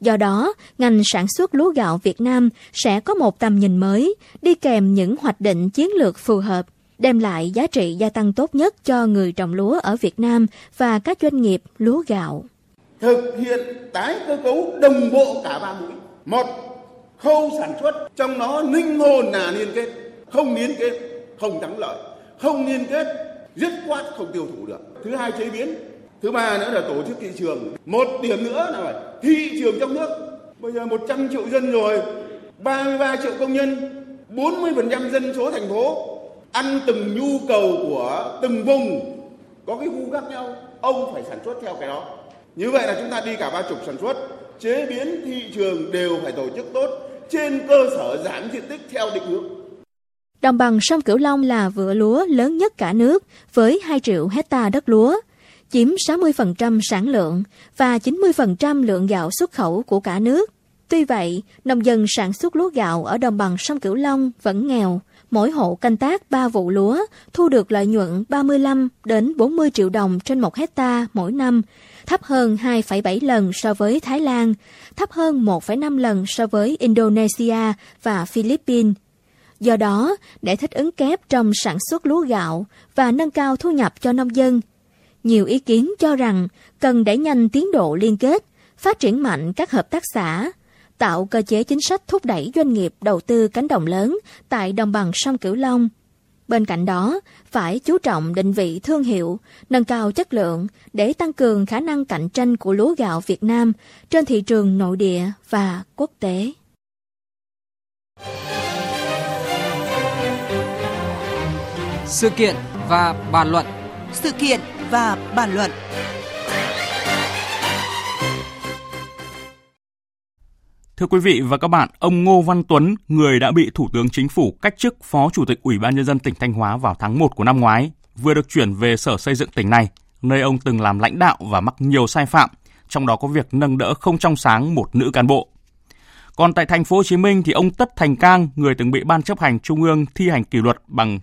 Do đó, ngành sản xuất lúa gạo Việt Nam sẽ có một tầm nhìn mới, đi kèm những hoạch định chiến lược phù hợp, đem lại giá trị gia tăng tốt nhất cho người trồng lúa ở Việt Nam và các doanh nghiệp lúa gạo. Thực hiện tái cơ cấu đồng bộ cả ba mũi. Một, khâu sản xuất trong đó linh hồn là liên kết, không liên kết, không thắng lợi, không liên kết, dứt khoát không tiêu thụ được. Thứ hai chế biến, thứ ba nữa là tổ chức thị trường. Một điểm nữa là phải thị trường trong nước. Bây giờ 100 triệu dân rồi 33 triệu công nhân 40% dân số thành phố ăn từng nhu cầu của từng vùng có cái khu khác nhau ông phải sản xuất theo cái đó. Như vậy là chúng ta đi cả ba trục sản xuất chế biến thị trường đều phải tổ chức tốt trên cơ sở giảm diện tích theo định hướng. Đồng bằng sông Cửu Long là vựa lúa lớn nhất cả nước với 2 triệu hecta đất lúa chiếm 60% sản lượng và 90% lượng gạo xuất khẩu của cả nước. Tuy vậy, nông dân sản xuất lúa gạo ở đồng bằng sông Cửu Long vẫn nghèo. Mỗi hộ canh tác 3 vụ lúa thu được lợi nhuận 35 đến 40 triệu đồng trên 1 hecta mỗi năm, thấp hơn 2,7 lần so với Thái Lan, thấp hơn 1,5 lần so với Indonesia và Philippines. Do đó, để thích ứng kép trong sản xuất lúa gạo và nâng cao thu nhập cho nông dân, nhiều ý kiến cho rằng cần đẩy nhanh tiến độ liên kết, phát triển mạnh các hợp tác xã, tạo cơ chế chính sách thúc đẩy doanh nghiệp đầu tư cánh đồng lớn tại đồng bằng sông Cửu Long. Bên cạnh đó, phải chú trọng định vị thương hiệu, nâng cao chất lượng để tăng cường khả năng cạnh tranh của lúa gạo Việt Nam trên thị trường nội địa và quốc tế. Sự kiện và bàn luận Sự kiện và bàn luận. Thưa quý vị và các bạn, ông Ngô Văn Tuấn, người đã bị Thủ tướng Chính phủ cách chức Phó Chủ tịch Ủy ban Nhân dân tỉnh Thanh Hóa vào tháng 1 của năm ngoái, vừa được chuyển về Sở Xây dựng tỉnh này, nơi ông từng làm lãnh đạo và mắc nhiều sai phạm, trong đó có việc nâng đỡ không trong sáng một nữ cán bộ. Còn tại thành phố Hồ Chí Minh thì ông Tất Thành Cang, người từng bị Ban chấp hành Trung ương thi hành kỷ luật bằng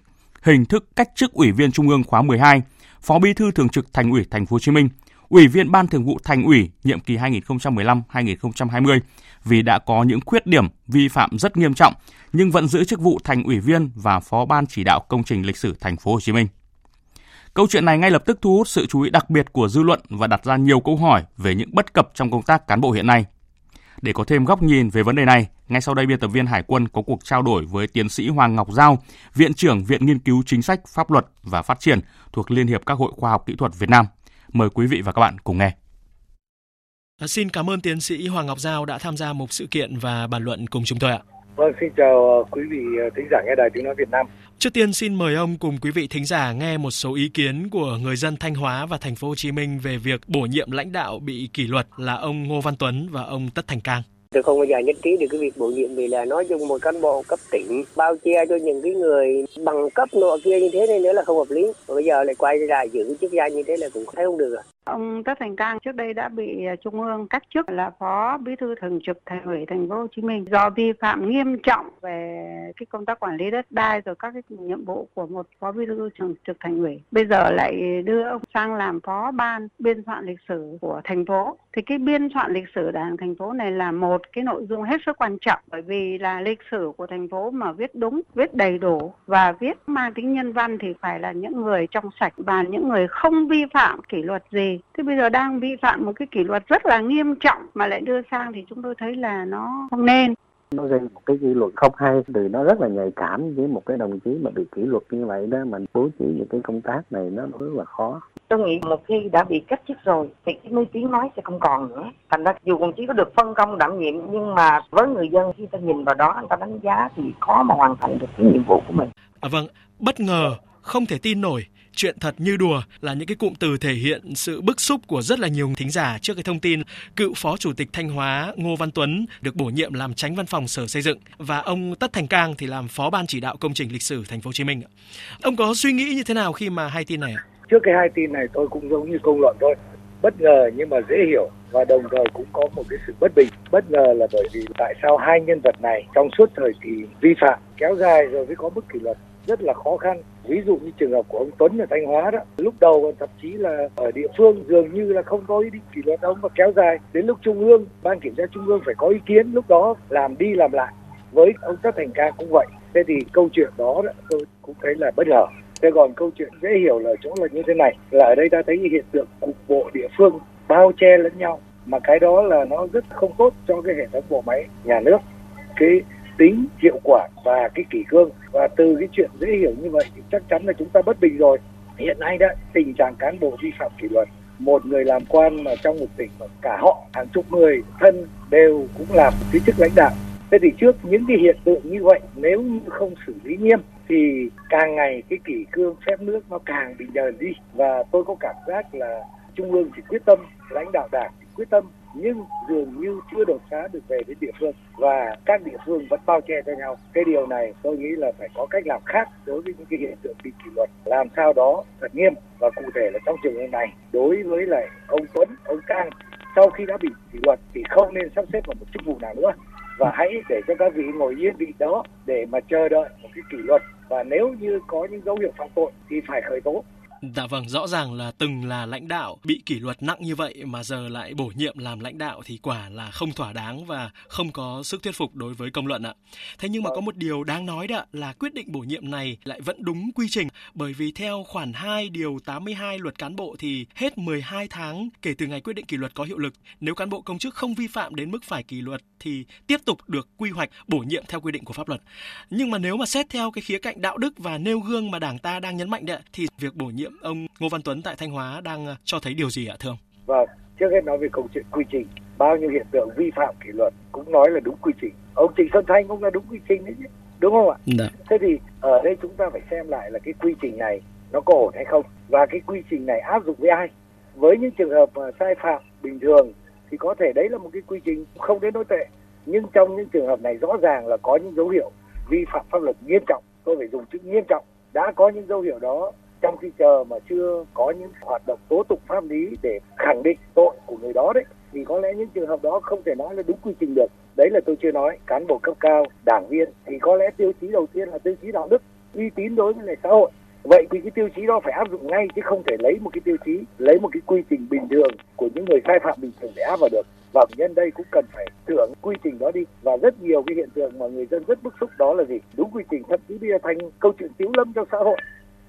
hình thức cách chức Ủy viên Trung ương khóa 12, Phó Bí thư Thường trực Thành ủy Thành phố Hồ Chí Minh, Ủy viên Ban Thường vụ Thành ủy nhiệm kỳ 2015-2020 vì đã có những khuyết điểm vi phạm rất nghiêm trọng nhưng vẫn giữ chức vụ thành ủy viên và phó ban chỉ đạo công trình lịch sử thành phố Hồ Chí Minh. Câu chuyện này ngay lập tức thu hút sự chú ý đặc biệt của dư luận và đặt ra nhiều câu hỏi về những bất cập trong công tác cán bộ hiện nay. Để có thêm góc nhìn về vấn đề này, ngay sau đây biên tập viên Hải quân có cuộc trao đổi với tiến sĩ Hoàng Ngọc Giao, Viện trưởng Viện Nghiên cứu Chính sách, Pháp luật và Phát triển thuộc Liên hiệp các hội khoa học kỹ thuật Việt Nam. Mời quý vị và các bạn cùng nghe. À, xin cảm ơn tiến sĩ Hoàng Ngọc Giao đã tham gia một sự kiện và bàn luận cùng chúng tôi ạ. Vâng, xin chào ờ, quý vị ờ, thính giả nghe đài tiếng nói Việt Nam. Trước tiên xin mời ông cùng quý vị thính giả nghe một số ý kiến của người dân Thanh Hóa và thành phố Hồ Chí Minh về việc bổ nhiệm lãnh đạo bị kỷ luật là ông Ngô Văn Tuấn và ông Tất Thành Cang. Tôi không bao giờ nhất trí được cái việc bổ nhiệm vì là nói chung một cán bộ cấp tỉnh bao che cho những cái người bằng cấp nọ kia như thế này nữa là không hợp lý. Và bây giờ lại quay lại giữ chức danh như thế là cũng thấy không được rồi. Ông Tất Thành Cang trước đây đã bị à, Trung ương cách chức là Phó Bí thư Thường trực Thành ủy Thành phố Hồ Chí Minh do vi phạm nghiêm trọng về cái công tác quản lý đất đai rồi các cái nhiệm vụ của một Phó Bí thư Thường trực Thành ủy. Bây giờ lại đưa ông sang làm Phó Ban biên soạn lịch sử của thành phố. Thì cái biên soạn lịch sử Đảng thành phố này là một cái nội dung hết sức quan trọng bởi vì là lịch sử của thành phố mà viết đúng, viết đầy đủ và viết mang tính nhân văn thì phải là những người trong sạch và những người không vi phạm kỷ luật gì Thế bây giờ đang vi phạm một cái kỷ luật rất là nghiêm trọng mà lại đưa sang thì chúng tôi thấy là nó không nên. Nó gây một cái kỷ luật không hay từ nó rất là nhạy cảm với một cái đồng chí mà bị kỷ luật như vậy đó mình bố trí những cái công tác này nó rất là khó. Tôi nghĩ một khi đã bị cách chức rồi thì cái nơi tiếng nói sẽ không còn nữa. Thành ra dù đồng chí có được phân công đảm nhiệm nhưng mà với người dân khi ta nhìn vào đó người ta đánh giá thì khó mà hoàn thành được cái nhiệm vụ của mình. À, vâng bất ngờ không thể tin nổi chuyện thật như đùa là những cái cụm từ thể hiện sự bức xúc của rất là nhiều thính giả trước cái thông tin cựu phó chủ tịch Thanh Hóa Ngô Văn Tuấn được bổ nhiệm làm tránh văn phòng Sở Xây dựng và ông Tất Thành Cang thì làm phó ban chỉ đạo công trình lịch sử Thành phố Hồ Chí Minh. Ông có suy nghĩ như thế nào khi mà hai tin này ạ? Trước cái hai tin này tôi cũng giống như công luận thôi bất ngờ nhưng mà dễ hiểu và đồng thời cũng có một cái sự bất bình bất ngờ là bởi vì tại sao hai nhân vật này trong suốt thời kỳ vi phạm kéo dài rồi mới có mức kỷ luật rất là khó khăn. Ví dụ như trường hợp của ông Tuấn ở Thanh Hóa đó lúc đầu thậm chí là ở địa phương dường như là không có ý định kỷ luật ông và kéo dài. Đến lúc trung ương ban kiểm tra trung ương phải có ý kiến lúc đó làm đi làm lại. Với ông Tất Thành Cang cũng vậy. Thế thì câu chuyện đó, đó tôi cũng thấy là bất ngờ. Thế còn câu chuyện dễ hiểu là chỗ là như thế này. Là ở đây ta thấy hiện tượng cục bộ địa phương bao che lẫn nhau mà cái đó là nó rất không tốt cho cái hệ thống bộ máy nhà nước. Cái tính, hiệu quả và cái kỷ cương. Và từ cái chuyện dễ hiểu như vậy thì chắc chắn là chúng ta bất bình rồi. Hiện nay đó tình trạng cán bộ vi phạm kỷ luật, một người làm quan mà trong một tỉnh mà cả họ, hàng chục người, thân đều cũng làm cái chức lãnh đạo. Thế thì trước những cái hiện tượng như vậy, nếu như không xử lý nghiêm, thì càng ngày cái kỷ cương phép nước nó càng bị nhờn đi. Và tôi có cảm giác là trung ương chỉ quyết tâm, lãnh đạo đảng thì quyết tâm nhưng dường như chưa đột phá được về đến địa phương. Và các địa phương vẫn bao che cho nhau. Cái điều này tôi nghĩ là phải có cách làm khác đối với những cái hiện tượng bị kỷ luật. Làm sao đó thật nghiêm và cụ thể là trong trường hợp này. Đối với lại ông Tuấn, ông Cang, sau khi đã bị kỷ luật thì không nên sắp xếp vào một chức vụ nào nữa. Và hãy để cho các vị ngồi yên vị đó để mà chờ đợi một cái kỷ luật. Và nếu như có những dấu hiệu phạm tội thì phải khởi tố. Dạ vâng, rõ ràng là từng là lãnh đạo bị kỷ luật nặng như vậy mà giờ lại bổ nhiệm làm lãnh đạo thì quả là không thỏa đáng và không có sức thuyết phục đối với công luận ạ. Thế nhưng mà có một điều đáng nói đó là quyết định bổ nhiệm này lại vẫn đúng quy trình bởi vì theo khoản 2 điều 82 luật cán bộ thì hết 12 tháng kể từ ngày quyết định kỷ luật có hiệu lực. Nếu cán bộ công chức không vi phạm đến mức phải kỷ luật thì tiếp tục được quy hoạch bổ nhiệm theo quy định của pháp luật. Nhưng mà nếu mà xét theo cái khía cạnh đạo đức và nêu gương mà Đảng ta đang nhấn mạnh đấy thì việc bổ nhiệm ông Ngô Văn Tuấn tại Thanh Hóa đang ờ, cho thấy điều gì ạ thưa ông? Vâng, trước hết nói về câu chuyện quy trình, bao nhiêu hiện tượng vi phạm kỷ luật cũng nói là đúng quy trình. Ông Trịnh Xuân Thanh cũng là đúng quy trình đấy chứ, đúng không ạ? Đã. Dạ. Thế thì ở đây chúng ta phải xem lại là cái quy trình này nó có ổn hay không và cái quy trình này áp dụng với ai? Với những trường hợp mà sai phạm bình thường thì có thể đấy là một cái quy trình không đến nỗi tệ. Nhưng trong những trường hợp này rõ ràng là có những dấu hiệu vi phạm pháp luật nghiêm trọng. Tôi phải dùng chữ nghiêm trọng. Đã có những dấu hiệu đó, trong khi chờ mà chưa có những hoạt động tố tụng pháp lý để khẳng định tội của người đó đấy, thì có lẽ những trường hợp đó không thể nói là đúng quy trình được. Đấy là tôi chưa nói, cán bộ cấp cao, đảng viên, thì có lẽ tiêu chí đầu tiên là tiêu chí đạo đức, uy tín đối với lại xã hội vậy thì cái tiêu chí đó phải áp dụng ngay, chứ không thể lấy một cái tiêu chí, lấy một cái quy trình bình thường của những người sai phạm bình thường để áp vào được. Và nhân đây cũng cần phải tưởng quy trình đó đi. Và rất nhiều cái hiện tượng mà người dân rất bức xúc đó là gì? Đúng quy trình, thậm chí bây giờ thành câu chuyện tiếu lâm trong xã hội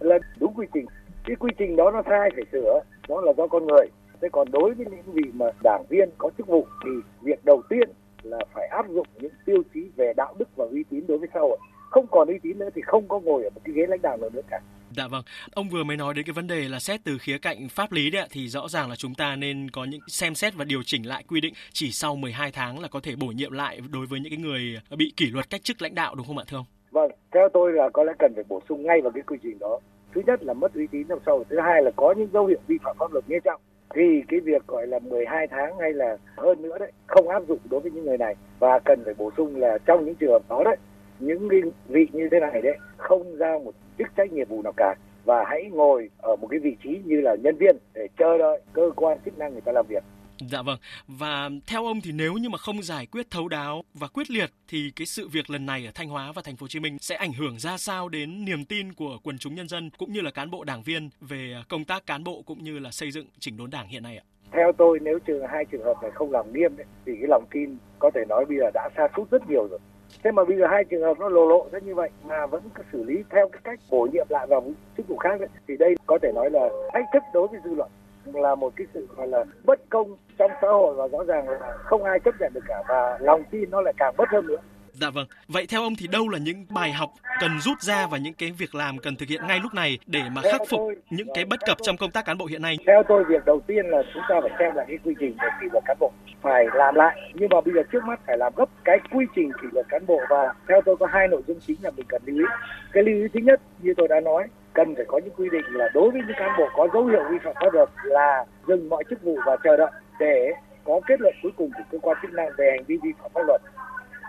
là đúng quy trình. Cái quy trình đó nó sai phải sửa đó là do con người. Thế còn đối với những vị mà đảng viên có chức vụ thì việc đầu tiên là phải áp dụng những tiêu chí về đạo đức và uy tín đối với xã hội không còn uy tín nữa thì không có ngồi ở một cái ghế lãnh đạo nào nữa cả Dạ vâng, ông vừa mới nói đến cái vấn đề là xét từ khía cạnh pháp lý đấy ạ, thì rõ ràng là chúng ta nên có những xem xét và điều chỉnh lại quy định chỉ sau 12 tháng là có thể bổ nhiệm lại đối với những cái người bị kỷ luật cách chức lãnh đạo đúng không ạ thưa ông? Vâng, theo tôi là có lẽ cần phải bổ sung ngay vào cái quy trình đó. Thứ nhất là mất uy tín xã hội, thứ hai là có những dấu hiệu vi phạm pháp luật nghiêm trọng thì cái việc gọi là 12 tháng hay là hơn nữa đấy không áp dụng đối với những người này và cần phải bổ sung là trong những trường hợp đó đấy những vị như thế này đấy không giao một chức trách nhiệm vụ nào cả và hãy ngồi ở một cái vị trí như là nhân viên để chờ đợi cơ quan chức năng người ta làm việc Dạ vâng. Và theo ông thì nếu như mà không giải quyết thấu đáo và quyết liệt thì cái sự việc lần này ở Thanh Hóa và Thành phố Hồ Chí Minh sẽ ảnh hưởng ra sao đến niềm tin của quần chúng nhân dân cũng như là cán bộ đảng viên về công tác cán bộ cũng như là xây dựng chỉnh đốn đảng hiện nay ạ? Theo tôi nếu trường hai trường hợp này không làm nghiêm ấy, thì cái lòng tin có thể nói bây giờ đã sa sút rất nhiều rồi. Thế mà bây giờ hai trường hợp nó lộ lộ ra như vậy mà vẫn cứ xử lý theo cái cách bổ nhiệm lại vào chức vụ khác ấy, thì đây có thể nói là thách thức đối với dư luận là một cái sự gọi là bất công trong xã hội và rõ ràng là không ai chấp nhận được cả và lòng tin nó lại càng mất hơn nữa. Dạ vâng. Vậy theo ông thì đâu là những bài học cần rút ra và những cái việc làm cần thực hiện ngay lúc này để mà khắc phục tôi, những cái bất cập trong công tác cán bộ hiện nay? Theo tôi việc đầu tiên là chúng ta phải xem lại cái quy trình về kỷ luật cán bộ phải làm lại nhưng mà bây giờ trước mắt phải làm gấp cái quy trình kỷ luật cán bộ và theo tôi có hai nội dung chính là mình cần lưu ý. Cái lưu ý thứ nhất như tôi đã nói cần phải có những quy định là đối với những cán bộ có dấu hiệu vi phạm pháp luật là dừng mọi chức vụ và chờ đợi để có kết luận cuối cùng của cơ quan chức năng về hành vi vi phạm pháp luật.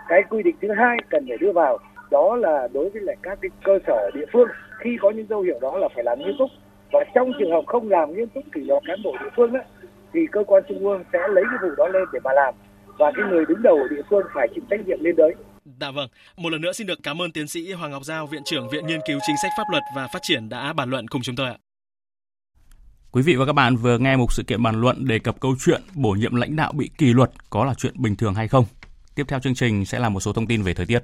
Cái quy định thứ hai cần phải đưa vào đó là đối với lại các cái cơ sở địa phương khi có những dấu hiệu đó là phải làm nghiêm túc và trong trường hợp không làm nghiêm túc kỷ luật cán bộ địa phương đó, thì cơ quan trung ương sẽ lấy cái vụ đó lên để mà làm và cái người đứng đầu ở địa phương phải chịu trách nhiệm lên đấy Dạ vâng, một lần nữa xin được cảm ơn tiến sĩ Hoàng Ngọc Giao, Viện trưởng Viện Nghiên cứu Chính sách Pháp luật và Phát triển đã bàn luận cùng chúng tôi ạ. Quý vị và các bạn vừa nghe một sự kiện bàn luận đề cập câu chuyện bổ nhiệm lãnh đạo bị kỷ luật có là chuyện bình thường hay không. Tiếp theo chương trình sẽ là một số thông tin về thời tiết.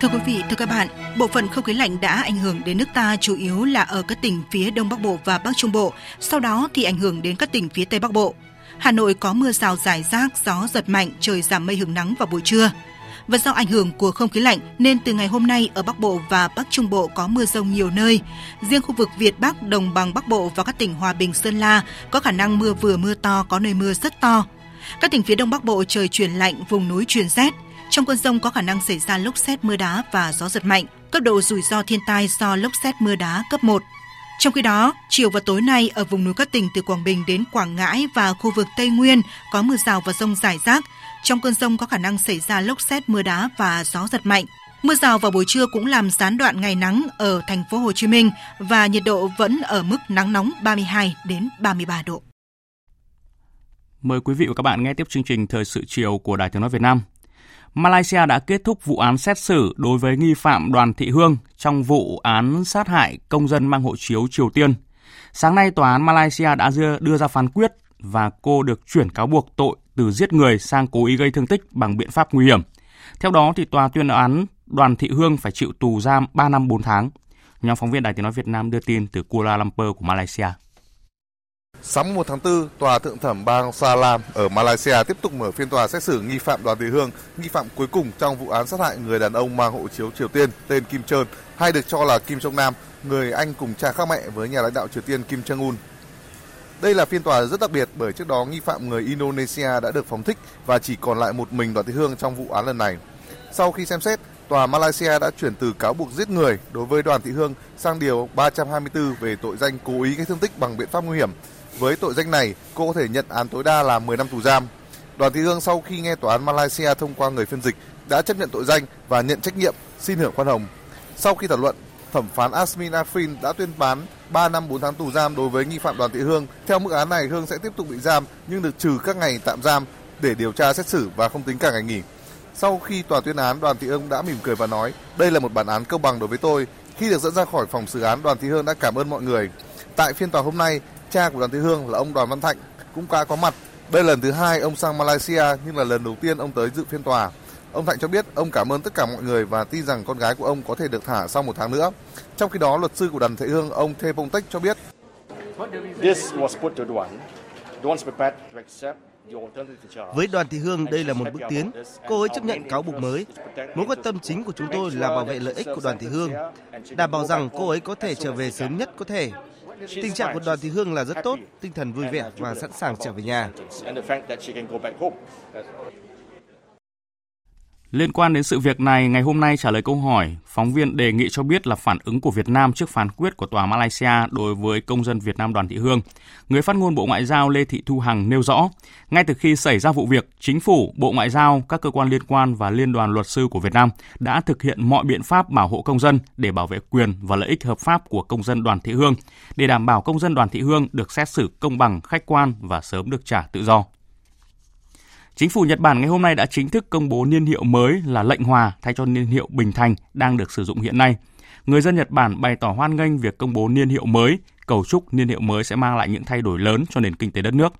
Thưa quý vị, thưa các bạn, bộ phận không khí lạnh đã ảnh hưởng đến nước ta chủ yếu là ở các tỉnh phía Đông Bắc Bộ và Bắc Trung Bộ, sau đó thì ảnh hưởng đến các tỉnh phía Tây Bắc Bộ. Hà Nội có mưa rào rải rác, gió giật mạnh, trời giảm mây hưởng nắng vào buổi trưa. Và do ảnh hưởng của không khí lạnh nên từ ngày hôm nay ở Bắc Bộ và Bắc Trung Bộ có mưa rông nhiều nơi. Riêng khu vực Việt Bắc, Đồng bằng Bắc Bộ và các tỉnh Hòa Bình, Sơn La có khả năng mưa vừa mưa to, có nơi mưa rất to. Các tỉnh phía Đông Bắc Bộ trời chuyển lạnh, vùng núi chuyển rét. Trong cơn rông có khả năng xảy ra lốc xét mưa đá và gió giật mạnh. Cấp độ rủi ro thiên tai do lốc xét mưa đá cấp 1. Trong khi đó, chiều và tối nay ở vùng núi các tỉnh từ Quảng Bình đến Quảng Ngãi và khu vực Tây Nguyên có mưa rào và rông rải rác. Trong cơn rông có khả năng xảy ra lốc xét mưa đá và gió giật mạnh. Mưa rào vào buổi trưa cũng làm gián đoạn ngày nắng ở thành phố Hồ Chí Minh và nhiệt độ vẫn ở mức nắng nóng 32 đến 33 độ. Mời quý vị và các bạn nghe tiếp chương trình Thời sự chiều của Đài Tiếng nói Việt Nam. Malaysia đã kết thúc vụ án xét xử đối với nghi phạm Đoàn Thị Hương trong vụ án sát hại công dân mang hộ chiếu Triều Tiên. Sáng nay, Tòa án Malaysia đã đưa ra phán quyết và cô được chuyển cáo buộc tội từ giết người sang cố ý gây thương tích bằng biện pháp nguy hiểm. Theo đó, thì tòa tuyên án Đoàn Thị Hương phải chịu tù giam 3 năm 4 tháng. Nhóm phóng viên Đài Tiếng Nói Việt Nam đưa tin từ Kuala Lumpur của Malaysia. Sáng 1 tháng 4, Tòa Thượng thẩm bang Salam ở Malaysia tiếp tục mở phiên tòa xét xử nghi phạm Đoàn Thị Hương, nghi phạm cuối cùng trong vụ án sát hại người đàn ông mang hộ chiếu Triều Tiên tên Kim Trơn, hay được cho là Kim Jong Nam, người anh cùng cha khác mẹ với nhà lãnh đạo Triều Tiên Kim Jong Un. Đây là phiên tòa rất đặc biệt bởi trước đó nghi phạm người Indonesia đã được phóng thích và chỉ còn lại một mình Đoàn Thị Hương trong vụ án lần này. Sau khi xem xét, Tòa Malaysia đã chuyển từ cáo buộc giết người đối với Đoàn Thị Hương sang điều 324 về tội danh cố ý gây thương tích bằng biện pháp nguy hiểm với tội danh này, cô có thể nhận án tối đa là 10 năm tù giam. Đoàn Thị Hương sau khi nghe tòa án Malaysia thông qua người phiên dịch đã chấp nhận tội danh và nhận trách nhiệm, xin hưởng khoan hồng. Sau khi thảo luận, thẩm phán Asmin Afrin đã tuyên bán 3 năm 4 tháng tù giam đối với nghi phạm Đoàn Thị Hương. Theo mức án này, Hương sẽ tiếp tục bị giam nhưng được trừ các ngày tạm giam để điều tra xét xử và không tính cả ngày nghỉ. Sau khi tòa tuyên án, Đoàn Thị Hương đã mỉm cười và nói, đây là một bản án công bằng đối với tôi. Khi được dẫn ra khỏi phòng xử án, Đoàn Thị Hương đã cảm ơn mọi người. Tại phiên tòa hôm nay, cha của Đoàn Thị Hương là ông Đoàn Văn Thạnh cũng đã có mặt. Đây là lần thứ hai ông sang Malaysia nhưng là lần đầu tiên ông tới dự phiên tòa. Ông Thạnh cho biết ông cảm ơn tất cả mọi người và tin rằng con gái của ông có thể được thả sau một tháng nữa. Trong khi đó, luật sư của Đoàn Thị Hương, ông Thê Pông Tech cho biết. This was put to Duan. Duan's prepared to accept với đoàn thị Hương, đây là một bước tiến. Cô ấy chấp nhận cáo buộc mới. Mối quan tâm chính của chúng tôi là bảo vệ lợi ích của đoàn thị Hương, đảm bảo rằng cô ấy có thể trở về sớm nhất có thể. Tình trạng của đoàn thị Hương là rất tốt, tinh thần vui vẻ và sẵn sàng trở về nhà. Liên quan đến sự việc này, ngày hôm nay trả lời câu hỏi, phóng viên đề nghị cho biết là phản ứng của Việt Nam trước phán quyết của tòa Malaysia đối với công dân Việt Nam Đoàn Thị Hương. Người phát ngôn Bộ Ngoại giao Lê Thị Thu Hằng nêu rõ, ngay từ khi xảy ra vụ việc, chính phủ, Bộ Ngoại giao, các cơ quan liên quan và Liên đoàn luật sư của Việt Nam đã thực hiện mọi biện pháp bảo hộ công dân để bảo vệ quyền và lợi ích hợp pháp của công dân Đoàn Thị Hương, để đảm bảo công dân Đoàn Thị Hương được xét xử công bằng, khách quan và sớm được trả tự do. Chính phủ Nhật Bản ngày hôm nay đã chính thức công bố niên hiệu mới là lệnh hòa thay cho niên hiệu bình thành đang được sử dụng hiện nay. Người dân Nhật Bản bày tỏ hoan nghênh việc công bố niên hiệu mới, cầu chúc niên hiệu mới sẽ mang lại những thay đổi lớn cho nền kinh tế đất nước.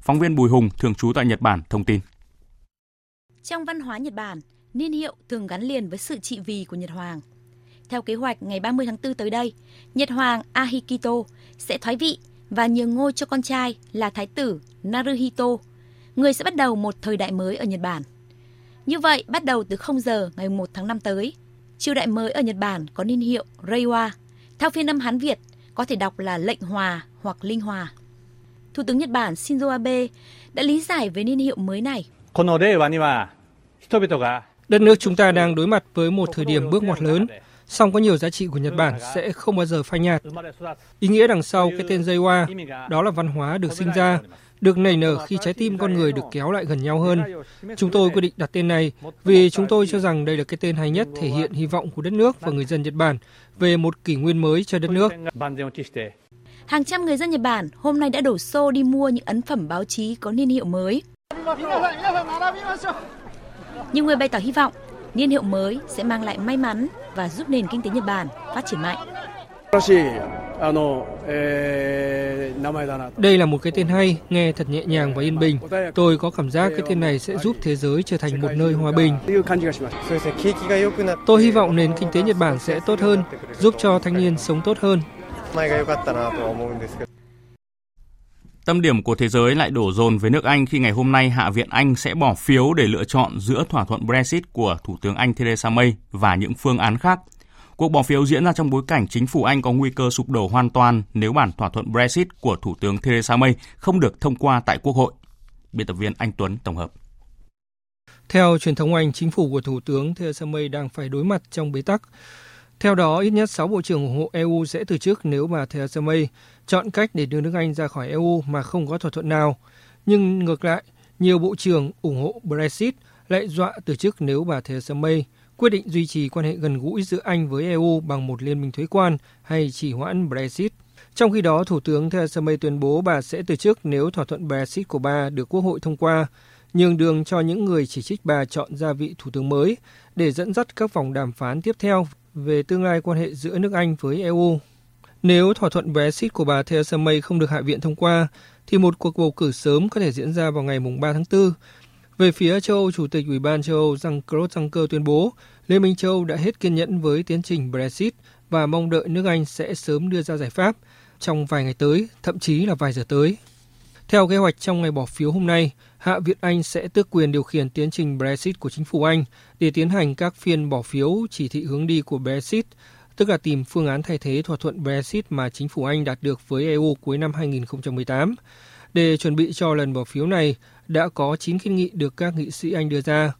Phóng viên Bùi Hùng thường trú tại Nhật Bản thông tin. Trong văn hóa Nhật Bản, niên hiệu thường gắn liền với sự trị vì của Nhật Hoàng. Theo kế hoạch ngày 30 tháng 4 tới đây, Nhật Hoàng Ahikito sẽ thoái vị và nhường ngôi cho con trai là Thái tử Naruhito người sẽ bắt đầu một thời đại mới ở Nhật Bản. Như vậy, bắt đầu từ 0 giờ ngày 1 tháng 5 tới, triều đại mới ở Nhật Bản có niên hiệu Reiwa, theo phiên âm Hán Việt có thể đọc là lệnh hòa hoặc linh hòa. Thủ tướng Nhật Bản Shinzo Abe đã lý giải về niên hiệu mới này. Đất nước chúng ta đang đối mặt với một thời điểm bước ngoặt lớn, song có nhiều giá trị của Nhật Bản sẽ không bao giờ phai nhạt. Ý nghĩa đằng sau cái tên Reiwa đó là văn hóa được sinh ra, được nảy nở khi trái tim con người được kéo lại gần nhau hơn. Chúng tôi quyết định đặt tên này vì chúng tôi cho rằng đây là cái tên hay nhất thể hiện hy vọng của đất nước và người dân Nhật Bản về một kỷ nguyên mới cho đất nước. Hàng trăm người dân Nhật Bản hôm nay đã đổ xô đi mua những ấn phẩm báo chí có niên hiệu mới. Nhiều người bày tỏ hy vọng niên hiệu mới sẽ mang lại may mắn và giúp nền kinh tế Nhật Bản phát triển mạnh. Đây là một cái tên hay, nghe thật nhẹ nhàng và yên bình. Tôi có cảm giác cái tên này sẽ giúp thế giới trở thành một nơi hòa bình. Tôi hy vọng nền kinh tế Nhật Bản sẽ tốt hơn, giúp cho thanh niên sống tốt hơn. Tâm điểm của thế giới lại đổ dồn về nước Anh khi ngày hôm nay Hạ viện Anh sẽ bỏ phiếu để lựa chọn giữa thỏa thuận Brexit của Thủ tướng Anh Theresa May và những phương án khác Cuộc bỏ phiếu diễn ra trong bối cảnh chính phủ Anh có nguy cơ sụp đổ hoàn toàn nếu bản thỏa thuận Brexit của Thủ tướng Theresa May không được thông qua tại Quốc hội. Biên tập viên Anh Tuấn tổng hợp. Theo truyền thống Anh, chính phủ của Thủ tướng Theresa May đang phải đối mặt trong bế tắc. Theo đó, ít nhất 6 bộ trưởng ủng hộ EU sẽ từ chức nếu bà Theresa May chọn cách để đưa nước Anh ra khỏi EU mà không có thỏa thuận nào. Nhưng ngược lại, nhiều bộ trưởng ủng hộ Brexit lại dọa từ chức nếu bà Theresa May quyết định duy trì quan hệ gần gũi giữa Anh với EU bằng một liên minh thuế quan hay chỉ hoãn Brexit. Trong khi đó, Thủ tướng Theresa May tuyên bố bà sẽ từ chức nếu thỏa thuận Brexit của bà được Quốc hội thông qua, nhường đường cho những người chỉ trích bà chọn ra vị Thủ tướng mới để dẫn dắt các vòng đàm phán tiếp theo về tương lai quan hệ giữa nước Anh với EU. Nếu thỏa thuận Brexit của bà Theresa May không được Hạ viện thông qua, thì một cuộc bầu cử sớm có thể diễn ra vào ngày 3 tháng 4 về phía châu Âu, Chủ tịch Ủy ban châu Âu Jean-Claude Juncker tuyên bố Liên minh châu Âu đã hết kiên nhẫn với tiến trình Brexit và mong đợi nước Anh sẽ sớm đưa ra giải pháp trong vài ngày tới, thậm chí là vài giờ tới. Theo kế hoạch trong ngày bỏ phiếu hôm nay, Hạ viện Anh sẽ tước quyền điều khiển tiến trình Brexit của chính phủ Anh để tiến hành các phiên bỏ phiếu chỉ thị hướng đi của Brexit, tức là tìm phương án thay thế thỏa thuận Brexit mà chính phủ Anh đạt được với EU cuối năm 2018. Để chuẩn bị cho lần bỏ phiếu này, đã có 9 kiến nghị được các nghị sĩ Anh đưa ra.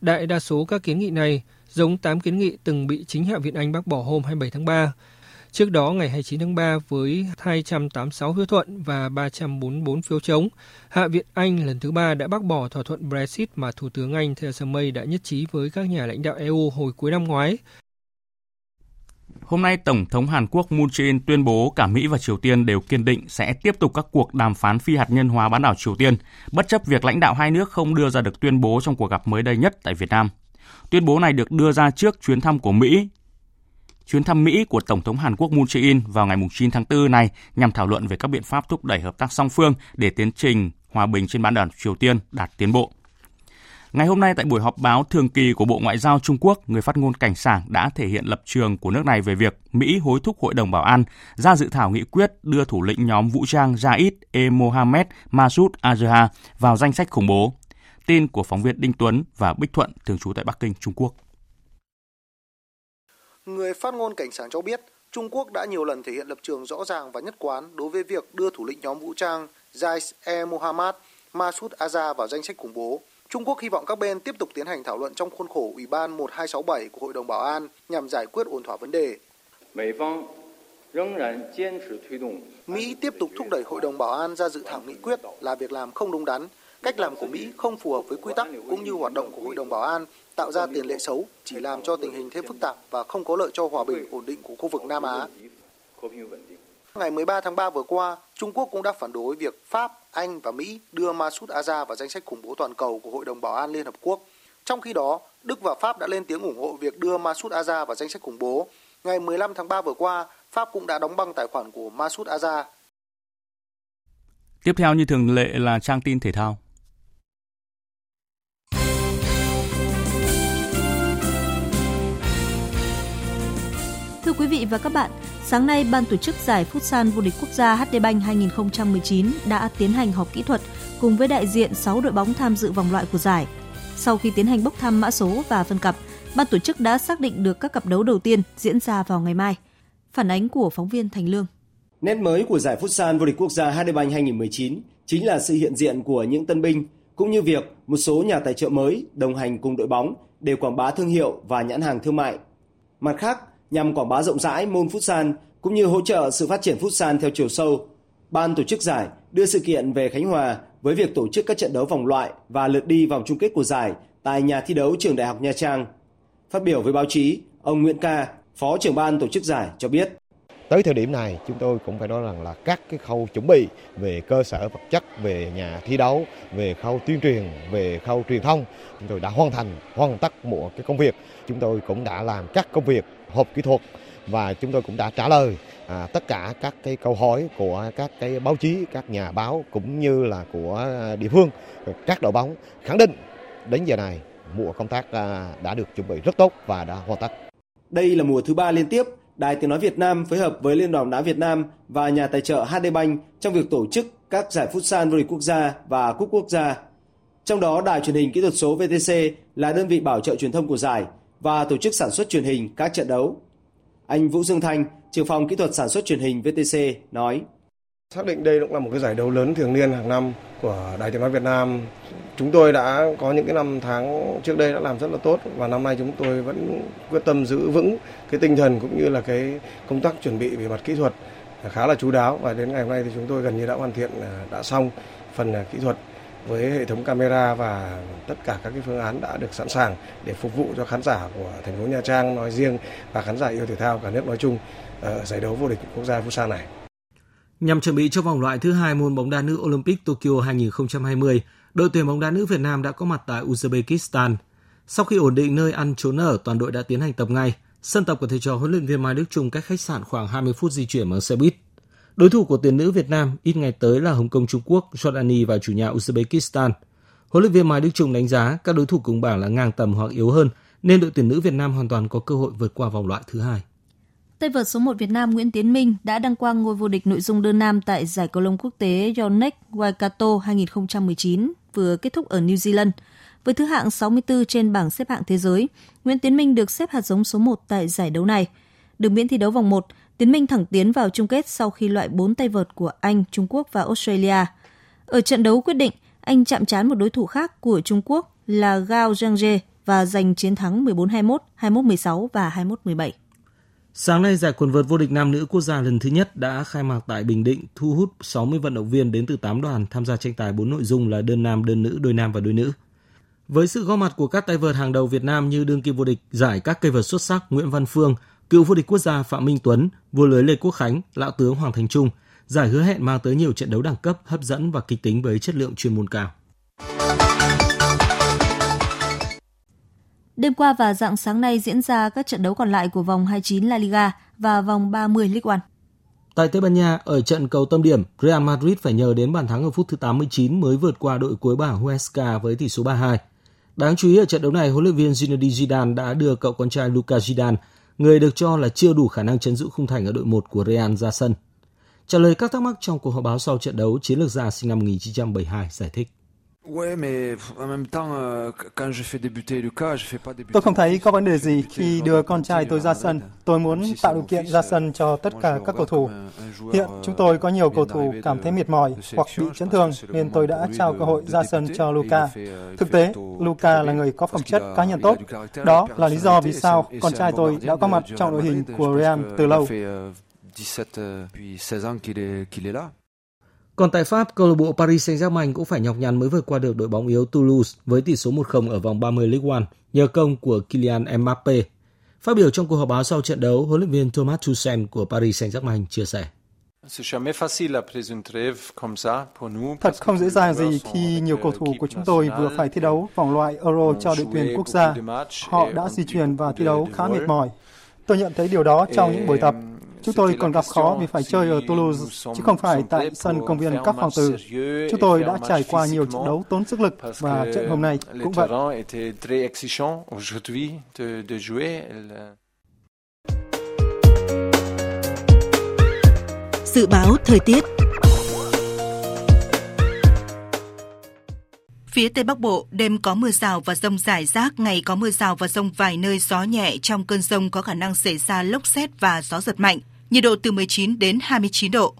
Đại đa số các kiến nghị này giống 8 kiến nghị từng bị chính Hạ viện Anh bác bỏ hôm 27 tháng 3. Trước đó, ngày 29 tháng 3 với 286 phiếu thuận và 344 phiếu chống, Hạ viện Anh lần thứ ba đã bác bỏ thỏa thuận Brexit mà Thủ tướng Anh Theresa May đã nhất trí với các nhà lãnh đạo EU hồi cuối năm ngoái. Hôm nay, Tổng thống Hàn Quốc Moon Jae-in tuyên bố cả Mỹ và Triều Tiên đều kiên định sẽ tiếp tục các cuộc đàm phán phi hạt nhân hóa bán đảo Triều Tiên, bất chấp việc lãnh đạo hai nước không đưa ra được tuyên bố trong cuộc gặp mới đây nhất tại Việt Nam. Tuyên bố này được đưa ra trước chuyến thăm của Mỹ Chuyến thăm Mỹ của Tổng thống Hàn Quốc Moon Jae-in vào ngày 9 tháng 4 này nhằm thảo luận về các biện pháp thúc đẩy hợp tác song phương để tiến trình hòa bình trên bán đảo Triều Tiên đạt tiến bộ. Ngày hôm nay tại buổi họp báo thường kỳ của Bộ Ngoại giao Trung Quốc, người phát ngôn cảnh sảng đã thể hiện lập trường của nước này về việc Mỹ hối thúc Hội đồng Bảo an ra dự thảo nghị quyết đưa thủ lĩnh nhóm vũ trang Jais e Mohammed Masoud Azhar vào danh sách khủng bố. Tin của phóng viên Đinh Tuấn và Bích Thuận thường trú tại Bắc Kinh, Trung Quốc. Người phát ngôn cảnh sảng cho biết, Trung Quốc đã nhiều lần thể hiện lập trường rõ ràng và nhất quán đối với việc đưa thủ lĩnh nhóm vũ trang Jais e Mohammed Masoud Azhar vào danh sách khủng bố Trung Quốc hy vọng các bên tiếp tục tiến hành thảo luận trong khuôn khổ Ủy ban 1267 của Hội đồng Bảo an nhằm giải quyết ổn thỏa vấn đề. Mỹ tiếp tục thúc đẩy Hội đồng Bảo an ra dự thảo nghị quyết là việc làm không đúng đắn. Cách làm của Mỹ không phù hợp với quy tắc cũng như hoạt động của Hội đồng Bảo an, tạo ra tiền lệ xấu, chỉ làm cho tình hình thêm phức tạp và không có lợi cho hòa bình ổn định của khu vực Nam Á. Ngày 13 tháng 3 vừa qua, Trung Quốc cũng đã phản đối việc Pháp, Anh và Mỹ đưa Masoud Azhar vào danh sách khủng bố toàn cầu của Hội đồng Bảo an Liên Hợp Quốc. Trong khi đó, Đức và Pháp đã lên tiếng ủng hộ việc đưa Masoud Azhar vào danh sách khủng bố. Ngày 15 tháng 3 vừa qua, Pháp cũng đã đóng băng tài khoản của Masoud Azhar. Tiếp theo như thường lệ là trang tin thể thao. Thưa quý vị và các bạn, sáng nay ban tổ chức giải Futsal vô địch quốc gia HD Bank 2019 đã tiến hành họp kỹ thuật cùng với đại diện 6 đội bóng tham dự vòng loại của giải. Sau khi tiến hành bốc thăm mã số và phân cặp, ban tổ chức đã xác định được các cặp đấu đầu tiên diễn ra vào ngày mai. Phản ánh của phóng viên Thành Lương. Nét mới của giải Futsal vô địch quốc gia HD Bank 2019 chính là sự hiện diện của những tân binh cũng như việc một số nhà tài trợ mới đồng hành cùng đội bóng để quảng bá thương hiệu và nhãn hàng thương mại. Mặt khác, nhằm quảng bá rộng rãi môn futsal cũng như hỗ trợ sự phát triển futsal theo chiều sâu. Ban tổ chức giải đưa sự kiện về Khánh Hòa với việc tổ chức các trận đấu vòng loại và lượt đi vòng chung kết của giải tại nhà thi đấu trường Đại học Nha Trang. Phát biểu với báo chí, ông Nguyễn Ca, Phó trưởng ban tổ chức giải cho biết. Tới thời điểm này chúng tôi cũng phải nói rằng là các cái khâu chuẩn bị về cơ sở vật chất, về nhà thi đấu, về khâu tuyên truyền, về khâu truyền thông chúng tôi đã hoàn thành, hoàn tất một cái công việc. Chúng tôi cũng đã làm các công việc hộp kỹ thuật và chúng tôi cũng đã trả lời à, tất cả các cái câu hỏi của các cái báo chí, các nhà báo cũng như là của địa phương, các đội bóng khẳng định đến giờ này mùa công tác à, đã được chuẩn bị rất tốt và đã hoàn tất. Đây là mùa thứ ba liên tiếp Đài Tiếng Nói Việt Nam phối hợp với Liên đoàn đá Việt Nam và nhà tài trợ HD Bank trong việc tổ chức các giải Futsal vô địch quốc gia và cúp quốc gia. Trong đó, Đài truyền hình kỹ thuật số VTC là đơn vị bảo trợ truyền thông của giải và tổ chức sản xuất truyền hình các trận đấu. Anh Vũ Dương Thanh, trưởng phòng kỹ thuật sản xuất truyền hình VTC nói: Xác định đây cũng là một cái giải đấu lớn thường niên hàng năm của Đài Tiếng nói Việt Nam. Chúng tôi đã có những cái năm tháng trước đây đã làm rất là tốt và năm nay chúng tôi vẫn quyết tâm giữ vững cái tinh thần cũng như là cái công tác chuẩn bị về mặt kỹ thuật khá là chú đáo và đến ngày hôm nay thì chúng tôi gần như đã hoàn thiện à, đã xong phần à, kỹ thuật với hệ thống camera và tất cả các cái phương án đã được sẵn sàng để phục vụ cho khán giả của thành phố Nha Trang nói riêng và khán giả yêu thể thao cả nước nói chung ở giải đấu vô địch quốc gia Futsal này. Nhằm chuẩn bị cho vòng loại thứ hai môn bóng đá nữ Olympic Tokyo 2020, đội tuyển bóng đá nữ Việt Nam đã có mặt tại Uzbekistan. Sau khi ổn định nơi ăn trốn ở, toàn đội đã tiến hành tập ngay. Sân tập của thầy trò huấn luyện viên Mai Đức Trung cách khách sạn khoảng 20 phút di chuyển bằng xe buýt. Đối thủ của tuyển nữ Việt Nam ít ngày tới là Hồng Kông Trung Quốc, Jordani và chủ nhà Uzbekistan. Huấn luyện viên Mai Đức Trung đánh giá các đối thủ cùng bảng là ngang tầm hoặc yếu hơn, nên đội tuyển nữ Việt Nam hoàn toàn có cơ hội vượt qua vòng loại thứ hai. Tay vợt số 1 Việt Nam Nguyễn Tiến Minh đã đăng quang ngôi vô địch nội dung đơn nam tại giải cầu lông quốc tế Yonex Waikato 2019 vừa kết thúc ở New Zealand. Với thứ hạng 64 trên bảng xếp hạng thế giới, Nguyễn Tiến Minh được xếp hạt giống số 1 tại giải đấu này. Được miễn thi đấu vòng 1, Tiến Minh thẳng tiến vào chung kết sau khi loại 4 tay vợt của Anh, Trung Quốc và Australia. Ở trận đấu quyết định, anh chạm trán một đối thủ khác của Trung Quốc là Gao Zhangje và giành chiến thắng 14-21, 21-16 và 21-17. Sáng nay, giải quần vợt vô địch nam nữ quốc gia lần thứ nhất đã khai mạc tại Bình Định, thu hút 60 vận động viên đến từ 8 đoàn tham gia tranh tài 4 nội dung là đơn nam, đơn nữ, đôi nam và đôi nữ. Với sự góp mặt của các tay vợt hàng đầu Việt Nam như đương kim vô địch giải các cây vợt xuất sắc Nguyễn Văn Phương, cựu vô địch quốc gia Phạm Minh Tuấn, vua lưới Lê Quốc Khánh, lão tướng Hoàng Thành Trung. Giải hứa hẹn mang tới nhiều trận đấu đẳng cấp, hấp dẫn và kịch tính với chất lượng chuyên môn cao. Đêm qua và dạng sáng nay diễn ra các trận đấu còn lại của vòng 29 La Liga và vòng 30 League One. Tại Tây Ban Nha, ở trận cầu tâm điểm, Real Madrid phải nhờ đến bàn thắng ở phút thứ 89 mới vượt qua đội cuối bảng Huesca với tỷ số 3-2. Đáng chú ý ở trận đấu này, huấn luyện viên Zinedine Zidane đã đưa cậu con trai Luka Zidane, người được cho là chưa đủ khả năng chấn giữ khung thành ở đội 1 của Real ra sân. Trả lời các thắc mắc trong cuộc họp báo sau trận đấu, chiến lược gia sinh năm 1972 giải thích. Tôi không thấy có vấn đề gì khi đưa con trai tôi ra sân. Tôi muốn tạo điều kiện ra sân cho tất cả các cầu thủ. Hiện chúng tôi có nhiều cầu thủ cảm thấy mệt mỏi hoặc bị chấn thương nên tôi đã trao cơ hội ra sân cho Luka. Thực tế, Luka là người có phẩm chất cá nhân tốt. Đó là lý do vì sao con trai tôi đã có mặt trong đội hình của Real từ lâu. 17 puis 16 ans qu'il est, qu'il est là. Còn tại Pháp, câu lạc bộ Paris Saint-Germain cũng phải nhọc nhằn mới vượt qua được đội bóng yếu Toulouse với tỷ số 1-0 ở vòng 30 League One nhờ công của Kylian Mbappe. Phát biểu trong cuộc họp báo sau trận đấu, huấn luyện viên Thomas Tuchel của Paris Saint-Germain chia sẻ. Thật không dễ dàng gì khi nhiều cầu thủ của chúng tôi vừa phải thi đấu vòng loại Euro cho đội tuyển quốc gia. Họ đã di chuyển và thi đấu khá mệt mỏi. Tôi nhận thấy điều đó trong những buổi tập. Chúng tôi còn gặp khó vì phải chơi ở Toulouse, chứ không phải tại sân công viên các phòng tử. Chúng tôi đã trải qua nhiều trận đấu tốn sức lực và trận hôm nay cũng vậy. Dự báo thời tiết Phía Tây Bắc Bộ, đêm có mưa rào và rông rải rác, ngày có mưa rào và rông vài nơi gió nhẹ, trong cơn rông có khả năng xảy ra lốc xét và gió giật mạnh nhiệt độ từ 19 đến 29 độ.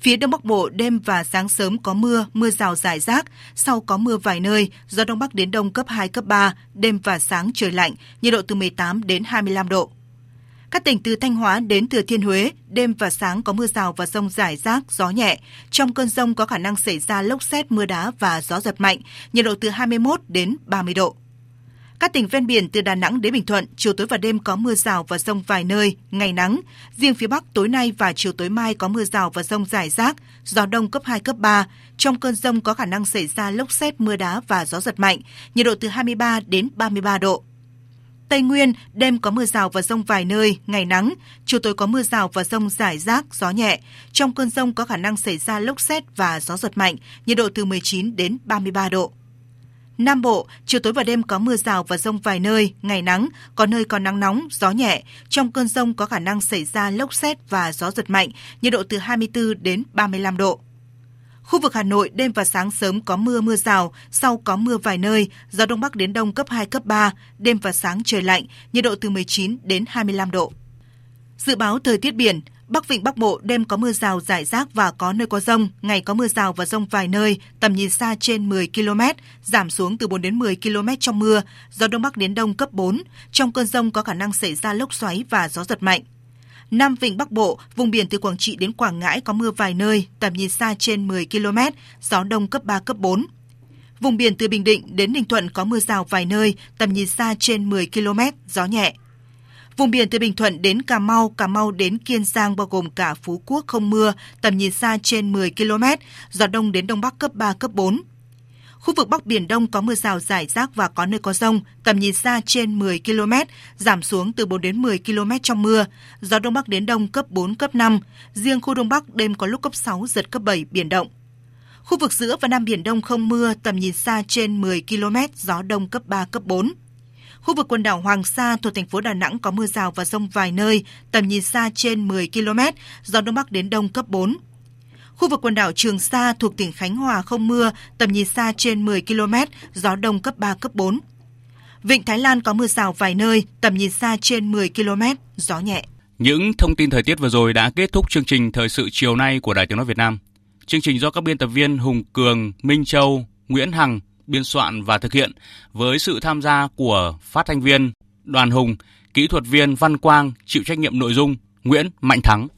Phía Đông Bắc Bộ đêm và sáng sớm có mưa, mưa rào rải rác, sau có mưa vài nơi, gió Đông Bắc đến Đông cấp 2, cấp 3, đêm và sáng trời lạnh, nhiệt độ từ 18 đến 25 độ. Các tỉnh từ Thanh Hóa đến Thừa Thiên Huế, đêm và sáng có mưa rào và rông rải rác, gió nhẹ. Trong cơn rông có khả năng xảy ra lốc xét, mưa đá và gió giật mạnh, nhiệt độ từ 21 đến 30 độ. Các tỉnh ven biển từ Đà Nẵng đến Bình Thuận, chiều tối và đêm có mưa rào và rông vài nơi, ngày nắng. Riêng phía Bắc tối nay và chiều tối mai có mưa rào và rông rải rác, gió đông cấp 2, cấp 3. Trong cơn rông có khả năng xảy ra lốc xét, mưa đá và gió giật mạnh, nhiệt độ từ 23 đến 33 độ. Tây Nguyên, đêm có mưa rào và rông vài nơi, ngày nắng, chiều tối có mưa rào và rông rải rác, gió nhẹ. Trong cơn rông có khả năng xảy ra lốc xét và gió giật mạnh, nhiệt độ từ 19 đến 33 độ. Nam Bộ, chiều tối và đêm có mưa rào và rông vài nơi, ngày nắng, có nơi có nắng nóng, gió nhẹ. Trong cơn rông có khả năng xảy ra lốc xét và gió giật mạnh, nhiệt độ từ 24 đến 35 độ. Khu vực Hà Nội đêm và sáng sớm có mưa mưa rào, sau có mưa vài nơi, gió đông bắc đến đông cấp 2 cấp 3, đêm và sáng trời lạnh, nhiệt độ từ 19 đến 25 độ. Dự báo thời tiết biển, Bắc Vịnh Bắc Bộ đêm có mưa rào rải rác và có nơi có rông, ngày có mưa rào và rông vài nơi, tầm nhìn xa trên 10 km, giảm xuống từ 4 đến 10 km trong mưa, gió Đông Bắc đến Đông cấp 4. Trong cơn rông có khả năng xảy ra lốc xoáy và gió giật mạnh. Nam Vịnh Bắc Bộ, vùng biển từ Quảng Trị đến Quảng Ngãi có mưa vài nơi, tầm nhìn xa trên 10 km, gió Đông cấp 3, cấp 4. Vùng biển từ Bình Định đến Ninh Thuận có mưa rào vài nơi, tầm nhìn xa trên 10 km, gió nhẹ. Vùng biển từ Bình Thuận đến Cà Mau, Cà Mau đến Kiên Giang bao gồm cả Phú Quốc không mưa, tầm nhìn xa trên 10 km, gió đông đến đông bắc cấp 3, cấp 4. Khu vực Bắc Biển Đông có mưa rào rải rác và có nơi có rông, tầm nhìn xa trên 10 km, giảm xuống từ 4 đến 10 km trong mưa, gió Đông Bắc đến Đông cấp 4, cấp 5. Riêng khu Đông Bắc đêm có lúc cấp 6, giật cấp 7, biển động. Khu vực giữa và Nam Biển Đông không mưa, tầm nhìn xa trên 10 km, gió Đông cấp 3, cấp 4. Khu vực quần đảo Hoàng Sa thuộc thành phố Đà Nẵng có mưa rào và rông vài nơi, tầm nhìn xa trên 10 km, gió Đông Bắc đến Đông cấp 4. Khu vực quần đảo Trường Sa thuộc tỉnh Khánh Hòa không mưa, tầm nhìn xa trên 10 km, gió Đông cấp 3, cấp 4. Vịnh Thái Lan có mưa rào vài nơi, tầm nhìn xa trên 10 km, gió nhẹ. Những thông tin thời tiết vừa rồi đã kết thúc chương trình Thời sự chiều nay của Đài Tiếng Nói Việt Nam. Chương trình do các biên tập viên Hùng Cường, Minh Châu, Nguyễn Hằng, biên soạn và thực hiện với sự tham gia của phát thanh viên Đoàn Hùng, kỹ thuật viên Văn Quang chịu trách nhiệm nội dung Nguyễn Mạnh Thắng.